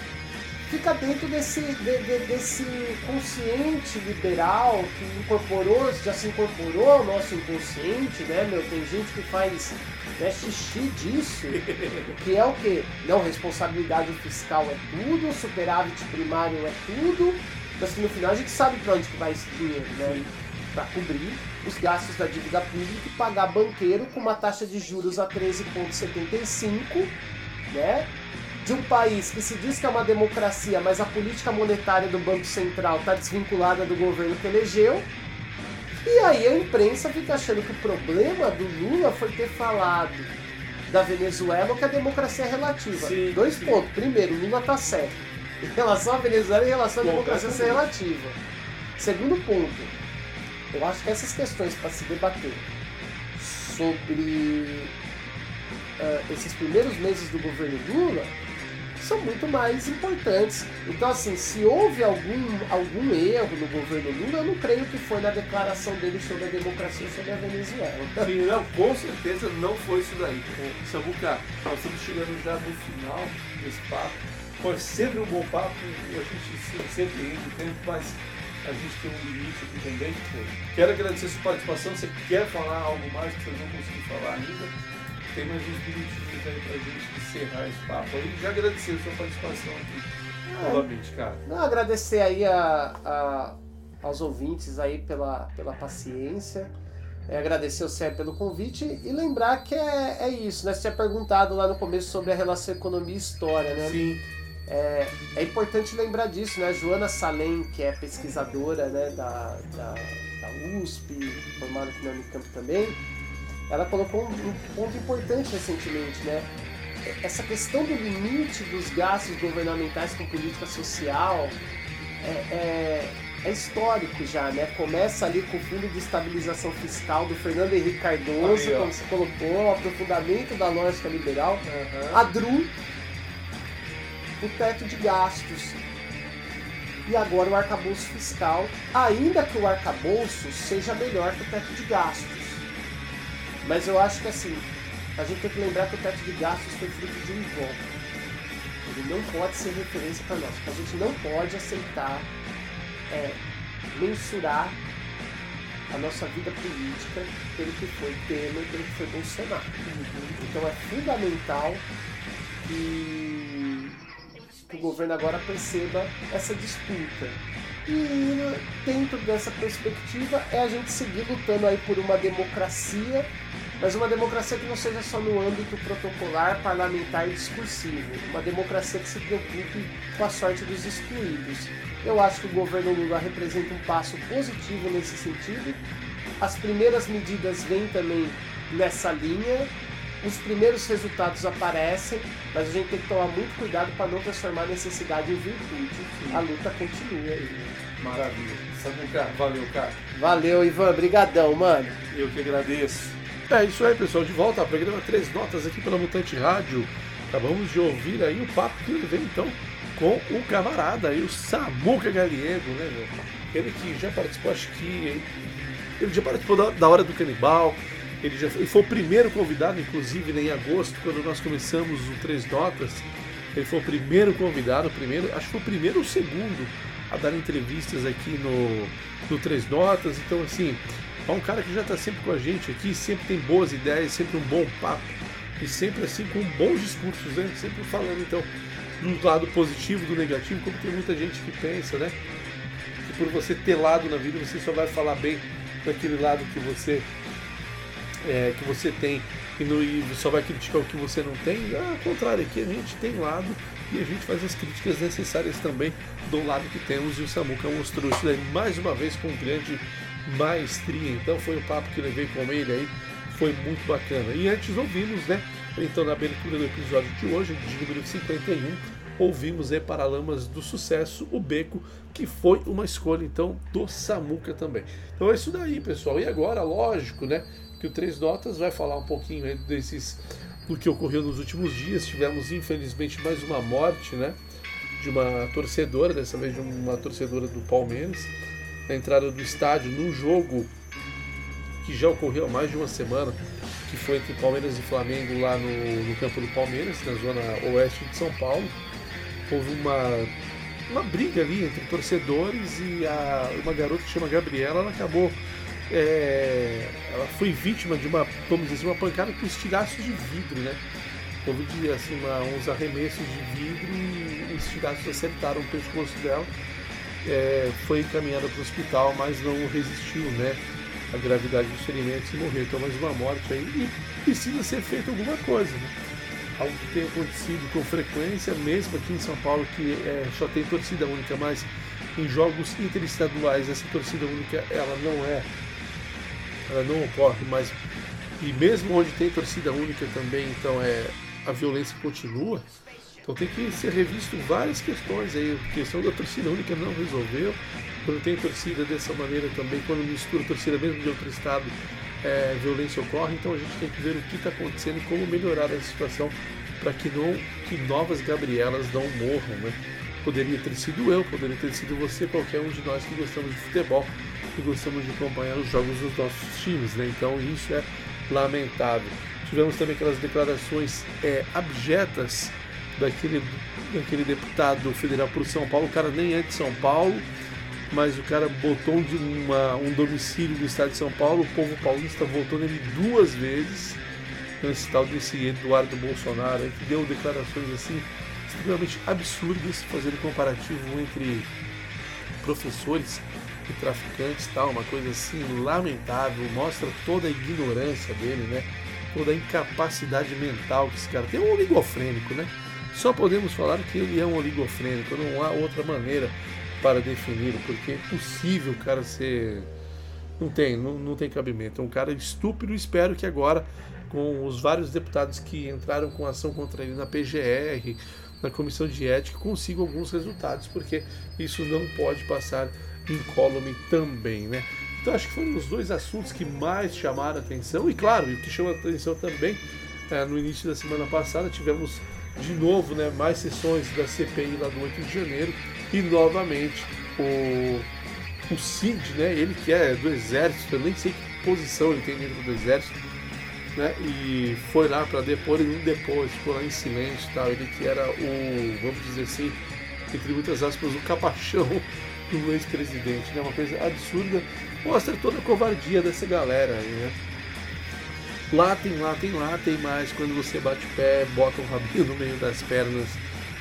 fica dentro desse, de- de- desse consciente liberal que incorporou, já se incorporou ao nosso inconsciente, né, meu? Tem gente que faz né, xixi disso, [LAUGHS] que é o quê? Não, responsabilidade fiscal é tudo, superávit primário é tudo, mas que no final a gente sabe pra onde que vai esse dinheiro, né? Para cobrir os gastos da dívida pública e pagar banqueiro com uma taxa de juros a 13,75, né? De um país que se diz que é uma democracia, mas a política monetária do Banco Central está desvinculada do governo que elegeu. E aí a imprensa fica achando que o problema do Lula foi ter falado da Venezuela que a democracia é relativa. Sim, Dois sim. pontos. Primeiro, o Lula tá certo. Em relação à Venezuela e em relação à democracia ser completamente. relativa. Segundo ponto, eu acho que essas questões para se debater sobre ah, esses primeiros meses do governo Lula são muito mais importantes. Então, assim, se houve algum, algum erro no governo Lula, eu não creio que foi na declaração dele sobre a democracia sobre a Venezuela. [LAUGHS] Sim, não, com certeza não foi isso daí. Samuca, nós estamos chegando já no final desse papo. Foi sempre um bom papo, a gente se- sempre entra o tempo, mas a gente tem um limite aqui também. Quero agradecer a sua participação. Você quer falar algo mais que você não conseguiu falar ainda? Tem mais uns minutinhos aí pra gente encerrar esse papo aí. Já agradecer a sua participação aqui novamente, cara. Não, agradecer aí a, a- aos ouvintes aí pela, pela paciência. É, agradecer ao Sérgio pelo convite e lembrar que é, é isso, né? Você tinha perguntado lá no começo sobre a relação economia e história, né? Sim, É, é importante lembrar disso, né? A Joana Salem, que é pesquisadora né, da, da, da USP, formada aqui na Unicamp também, ela colocou um, um ponto importante recentemente, né? Essa questão do limite dos gastos governamentais com política social é, é- é histórico já, né? Começa ali com o Fundo de Estabilização Fiscal do Fernando Henrique Cardoso, Aí, como você colocou, o aprofundamento da lógica liberal. Aham. A DRU, o teto de gastos. E agora o arcabouço fiscal, ainda que o arcabouço seja melhor que o teto de gastos. Mas eu acho que assim, a gente tem que lembrar que o teto de gastos foi fruto de um golpe. Ele não pode ser referência para nós. A gente não pode aceitar é, mensurar a nossa vida política pelo que foi Temer, pelo que foi Bolsonaro. Então é fundamental que, que o governo agora perceba essa disputa. E dentro dessa perspectiva é a gente seguir lutando aí por uma democracia, mas uma democracia que não seja só no âmbito protocolar, parlamentar e discursivo. Uma democracia que se preocupe com a sorte dos excluídos. Eu acho que o governo Lula representa um passo positivo nesse sentido. As primeiras medidas vêm também nessa linha. Os primeiros resultados aparecem, mas a gente tem que tomar muito cuidado para não transformar a necessidade em virtude. A luta continua aí. Maravilha. Samuca, valeu, cara. Valeu, Ivan. Brigadão, mano. Eu que agradeço. É isso aí, pessoal. De volta ao programa Três Notas aqui pela Mutante Rádio. Acabamos de ouvir aí o papo que ele veio então com o camarada aí, o Samuca Galiego, né, meu? Ele que já participou, acho que. Ele já participou da, da Hora do Canibal. Ele, já, foi o primeiro convidado, inclusive, né, em agosto, quando nós começamos o Três Notas. Ele foi o primeiro convidado, primeiro, acho que foi o primeiro ou o segundo a dar entrevistas aqui no, no Três Notas. Então, assim, é um cara que já está sempre com a gente aqui, sempre tem boas ideias, sempre um bom papo e sempre assim com bons discursos, né? Sempre falando então do lado positivo, do negativo, como tem muita gente que pensa, né? Que por você ter lado na vida você só vai falar bem daquele lado que você é, que você tem e, no, e só vai criticar o que você não tem. Ah, ao contrário, aqui a gente tem lado e a gente faz as críticas necessárias também do lado que temos. E o Samuca mostrou isso daí mais uma vez com grande maestria. Então foi o papo que levei com ele aí, foi muito bacana. E antes ouvimos, né? Então na abertura do episódio de hoje, de número 51, ouvimos aí Paralamas do Sucesso, o Beco, que foi uma escolha então do Samuca também. Então é isso daí, pessoal. E agora, lógico, né? Que o Três Notas vai falar um pouquinho desses do que ocorreu nos últimos dias. Tivemos, infelizmente, mais uma morte, né? De uma torcedora, dessa vez de uma torcedora do Palmeiras na entrada do estádio num jogo que já ocorreu há mais de uma semana, que foi entre Palmeiras e Flamengo lá no, no campo do Palmeiras, na zona oeste de São Paulo. Houve uma, uma briga ali entre torcedores e a, uma garota que chama Gabriela, ela acabou. É, ela foi vítima de uma, vamos dizer, uma pancada com estilhaços de vidro, né? Houve assim, uma, uns arremessos de vidro e os estilhaços acertaram o pescoço dela é, foi encaminhada para o hospital, mas não resistiu, né? A gravidade dos ferimentos e morreu. Então, mais uma morte aí. E precisa ser feita alguma coisa, né? Algo que tem acontecido com frequência, mesmo aqui em São Paulo, que é, só tem torcida única, mas em jogos interestaduais essa torcida única ela não é, ela não ocorre, mas e mesmo onde tem torcida única também, então é a violência continua. Então tem que ser revisto várias questões aí. A questão da torcida única não resolveu. Quando tem torcida dessa maneira também, quando mistura torcida mesmo de outro estado, é, violência ocorre. Então a gente tem que ver o que está acontecendo e como melhorar a situação para que não que novas Gabrielas não morram, né? Poderia ter sido eu, poderia ter sido você, qualquer um de nós que gostamos de futebol, que gostamos de acompanhar os jogos dos nossos times, né? Então isso é lamentável. Tivemos também aquelas declarações é, abjetas daquele, daquele deputado federal por São Paulo. O cara nem é de São Paulo, mas o cara botou de uma, um domicílio do estado de São Paulo. O povo paulista votou nele duas vezes. Esse tal desse Eduardo Bolsonaro, que deu declarações assim extremamente absurdas, fazendo comparativo entre professores e traficantes tal, uma coisa assim lamentável, mostra toda a ignorância dele, né? Toda a incapacidade mental que esse cara tem, é um oligofrênico, né? Só podemos falar que ele é um oligofrênico, não há outra maneira para defini-lo, porque é impossível o cara ser. Não tem, não, não tem cabimento. É um cara estúpido. Espero que agora, com os vários deputados que entraram com ação contra ele na PGR, na comissão de ética, consigam alguns resultados, porque isso não pode passar incólume também, né? Então acho que foram os dois assuntos que mais chamaram a atenção. E claro, o que chama a atenção também, é, no início da semana passada, tivemos de novo, né, mais sessões da CPI lá do 8 de janeiro e novamente o, o Cid, né, ele que é do exército, eu nem sei que posição ele tem dentro do exército, né, e foi lá para depor e não depois, ficou lá em silêncio tal, ele que era o, vamos dizer assim, entre muitas aspas, o capachão do ex-presidente, né, uma coisa absurda, mostra toda a covardia dessa galera aí, né. Lá tem lá, tem mais. Quando você bate pé, bota um rabinho no meio das pernas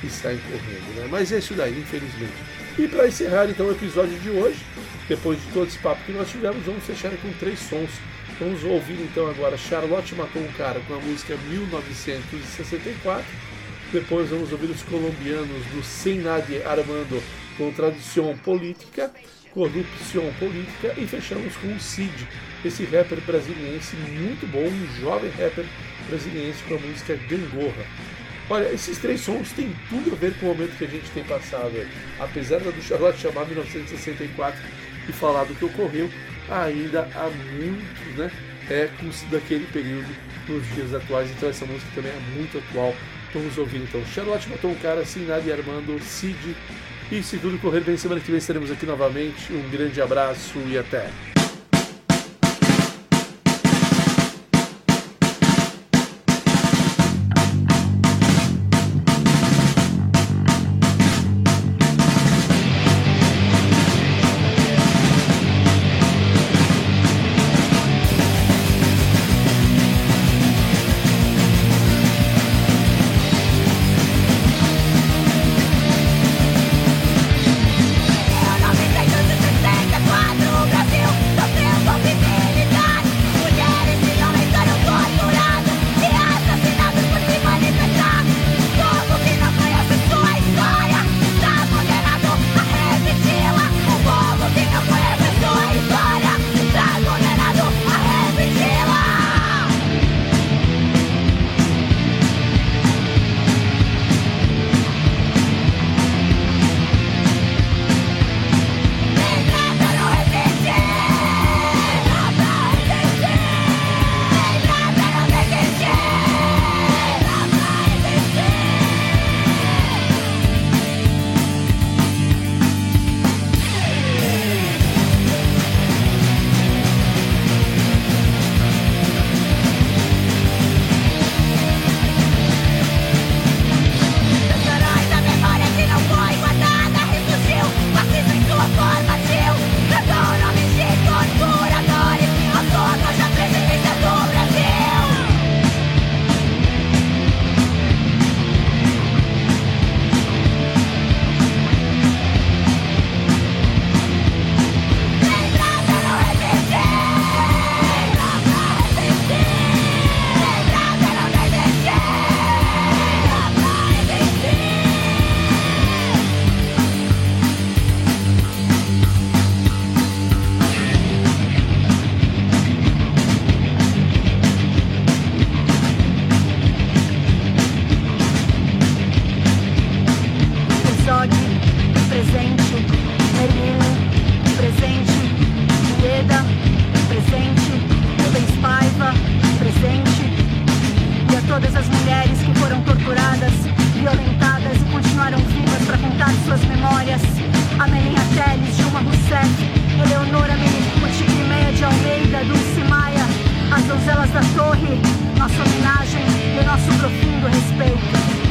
e sai correndo, né? Mas é isso daí, infelizmente. E para encerrar então o episódio de hoje, depois de todo esse papo que nós tivemos, vamos fechar com três sons. Vamos ouvir então agora Charlotte Matou um Cara com a música 1964. Depois vamos ouvir os colombianos do Sem Nadie Armando com Tradição Política corrupção política e fechamos com o Cid, esse rapper brasiliense muito bom, um jovem rapper brasiliense com a música Gangorra. Olha, esses três sons têm tudo a ver com o momento que a gente tem passado. Apesar da do Charlotte chamar 1964 e falar do que ocorreu, ainda há muito, né? É daquele período nos dias atuais, então essa música também é muito atual. Vamos ouvir então. Charlotte matou um cara, Sinad Armando, Cid. E se tudo correr bem, semana que vem estaremos aqui novamente. Um grande abraço e até! Thank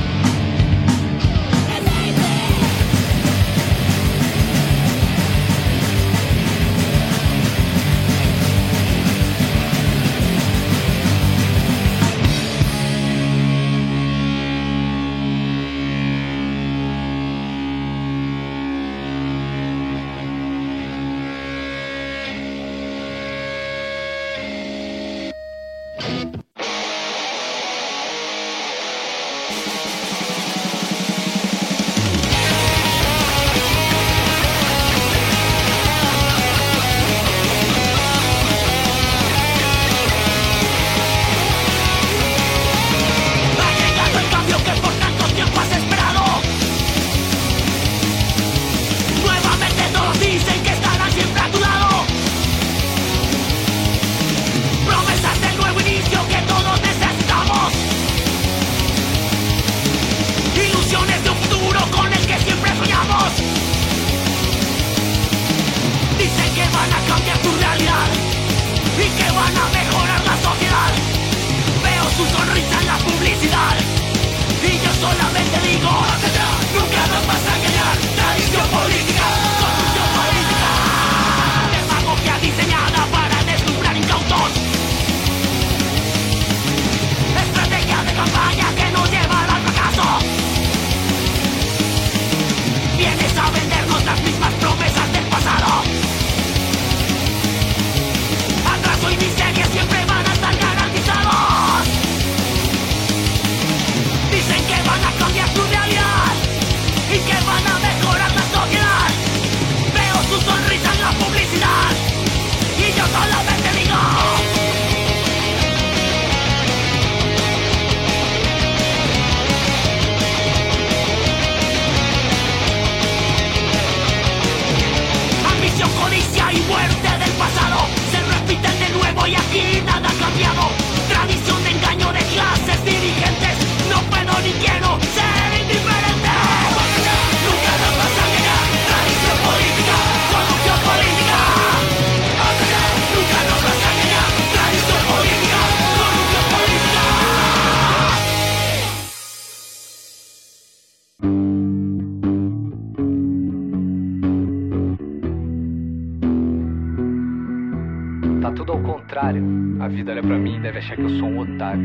A vida olha pra mim e deve achar que eu sou um otário.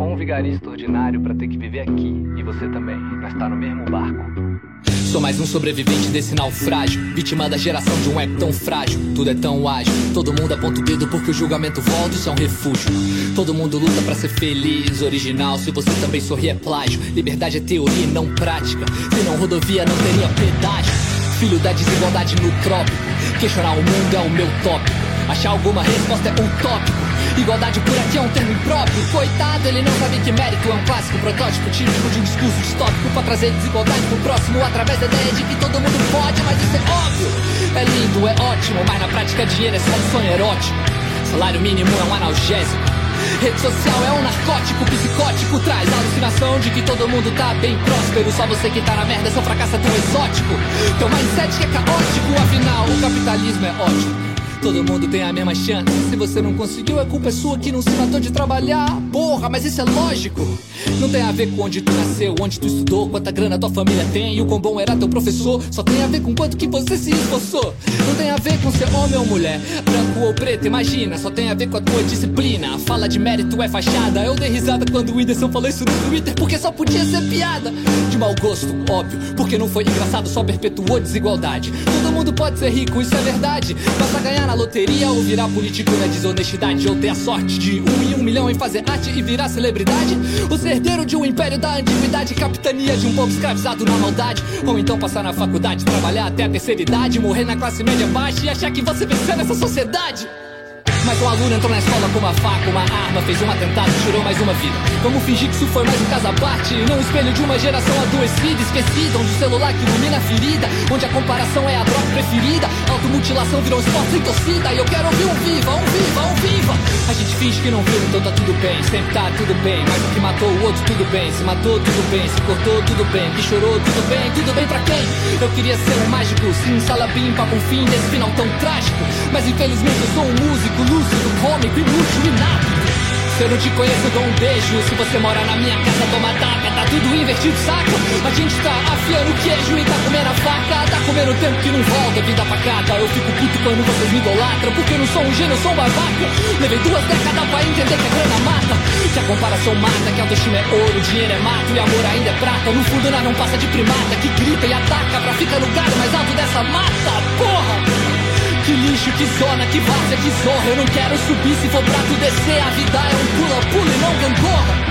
Ou um vigarista ordinário pra ter que viver aqui. E você também, nós tá no mesmo barco. Sou mais um sobrevivente desse naufrágio. Vítima da geração de um app tão frágil. Tudo é tão ágil. Todo mundo aponta o dedo porque o julgamento volta. Isso é um refúgio. Todo mundo luta para ser feliz, original. Se você também sorri, é plágio. Liberdade é teoria e não prática. Se não rodovia, não teria pedágio. Filho da desigualdade no trópico. Questionar o mundo é o meu tópico. Achar alguma resposta é utópico. Igualdade por aqui é um termo impróprio. Coitado, ele não sabe que mérito é um clássico protótipo típico de um discurso distópico pra trazer desigualdade pro próximo através da ideia de que todo mundo pode, mas isso é óbvio. É lindo, é ótimo, mas na prática dinheiro é só um sonho erótico. Salário mínimo é um analgésico. Rede social é um narcótico psicótico, traz a alucinação de que todo mundo tá bem próspero. Só você que tá na merda, seu fracasso é tão exótico. Teu mindset que é caótico, afinal, o capitalismo é ótimo. Todo mundo tem a mesma chance. Se você não conseguiu, a culpa é sua que não se matou de trabalhar. Porra, mas isso é lógico. Não tem a ver com onde tu nasceu, onde tu estudou, quanta grana tua família tem e o quão bom era teu professor. Só tem a ver com quanto que você se esforçou. Não tem a ver com ser homem ou mulher, branco ou preto, imagina. Só tem a ver com a tua disciplina. A fala de mérito é fachada. Eu dei risada quando o Whindersson falou isso no Twitter, porque só podia ser piada. De mau gosto, óbvio, porque não foi engraçado, só perpetuou desigualdade. Todo mundo pode ser rico, isso é verdade. Basta ganhar na loteria ou virar político na desonestidade. Ou ter a sorte de um em um milhão em fazer arte e virar celebridade. Ser herdeiro de um império da antiguidade, capitania de um povo escravizado na maldade. Ou então passar na faculdade, trabalhar até a terceira idade, morrer na classe média baixa e achar que você venceu nessa sociedade. Mas um aluno entrou na escola com uma faca, uma arma, fez um atentado, tirou mais uma vida. Vamos fingir que isso foi mais um caso à parte, não um espelho de uma geração adoecida, esquecida, onde o celular que ilumina a ferida, onde a comparação é a droga preferida, automutilação virou esporte sem torcida, e eu quero ouvir um viva, um viva, um viva. A gente finge que não viu, então tá tudo bem, sempre tá tudo bem, mas o que matou o outro, tudo bem, se matou, tudo bem, se cortou, tudo bem, que chorou, tudo bem, tudo bem pra quem? Eu queria ser um mágico, sim, salabim, pra um fim desse final tão trágico, mas infelizmente eu sou um músico, lúcido, cômico, inútil, inábil. Se eu não te conheço, dou um beijo. Se você mora na minha casa, toma taca. Tá tudo invertido, saca? A gente tá afiando o queijo e tá comendo a faca. Tá comendo o tempo que não volta, vida pacata. Eu fico puto quando vocês me idolatram. Porque eu não sou um gênio, eu sou um babaca. Levei duas décadas pra entender que a grana mata. Que a comparação mata, que a autoestima é ouro, dinheiro é mato e amor ainda é prata. No fundo, nós não passa de primata que grita e ataca pra ficar no galho mais alto dessa mata. Porra! Que lixo, que zona, que várzea, que zorra Eu não quero subir se for pra tu descer A vida é um pula-pula e não gangorra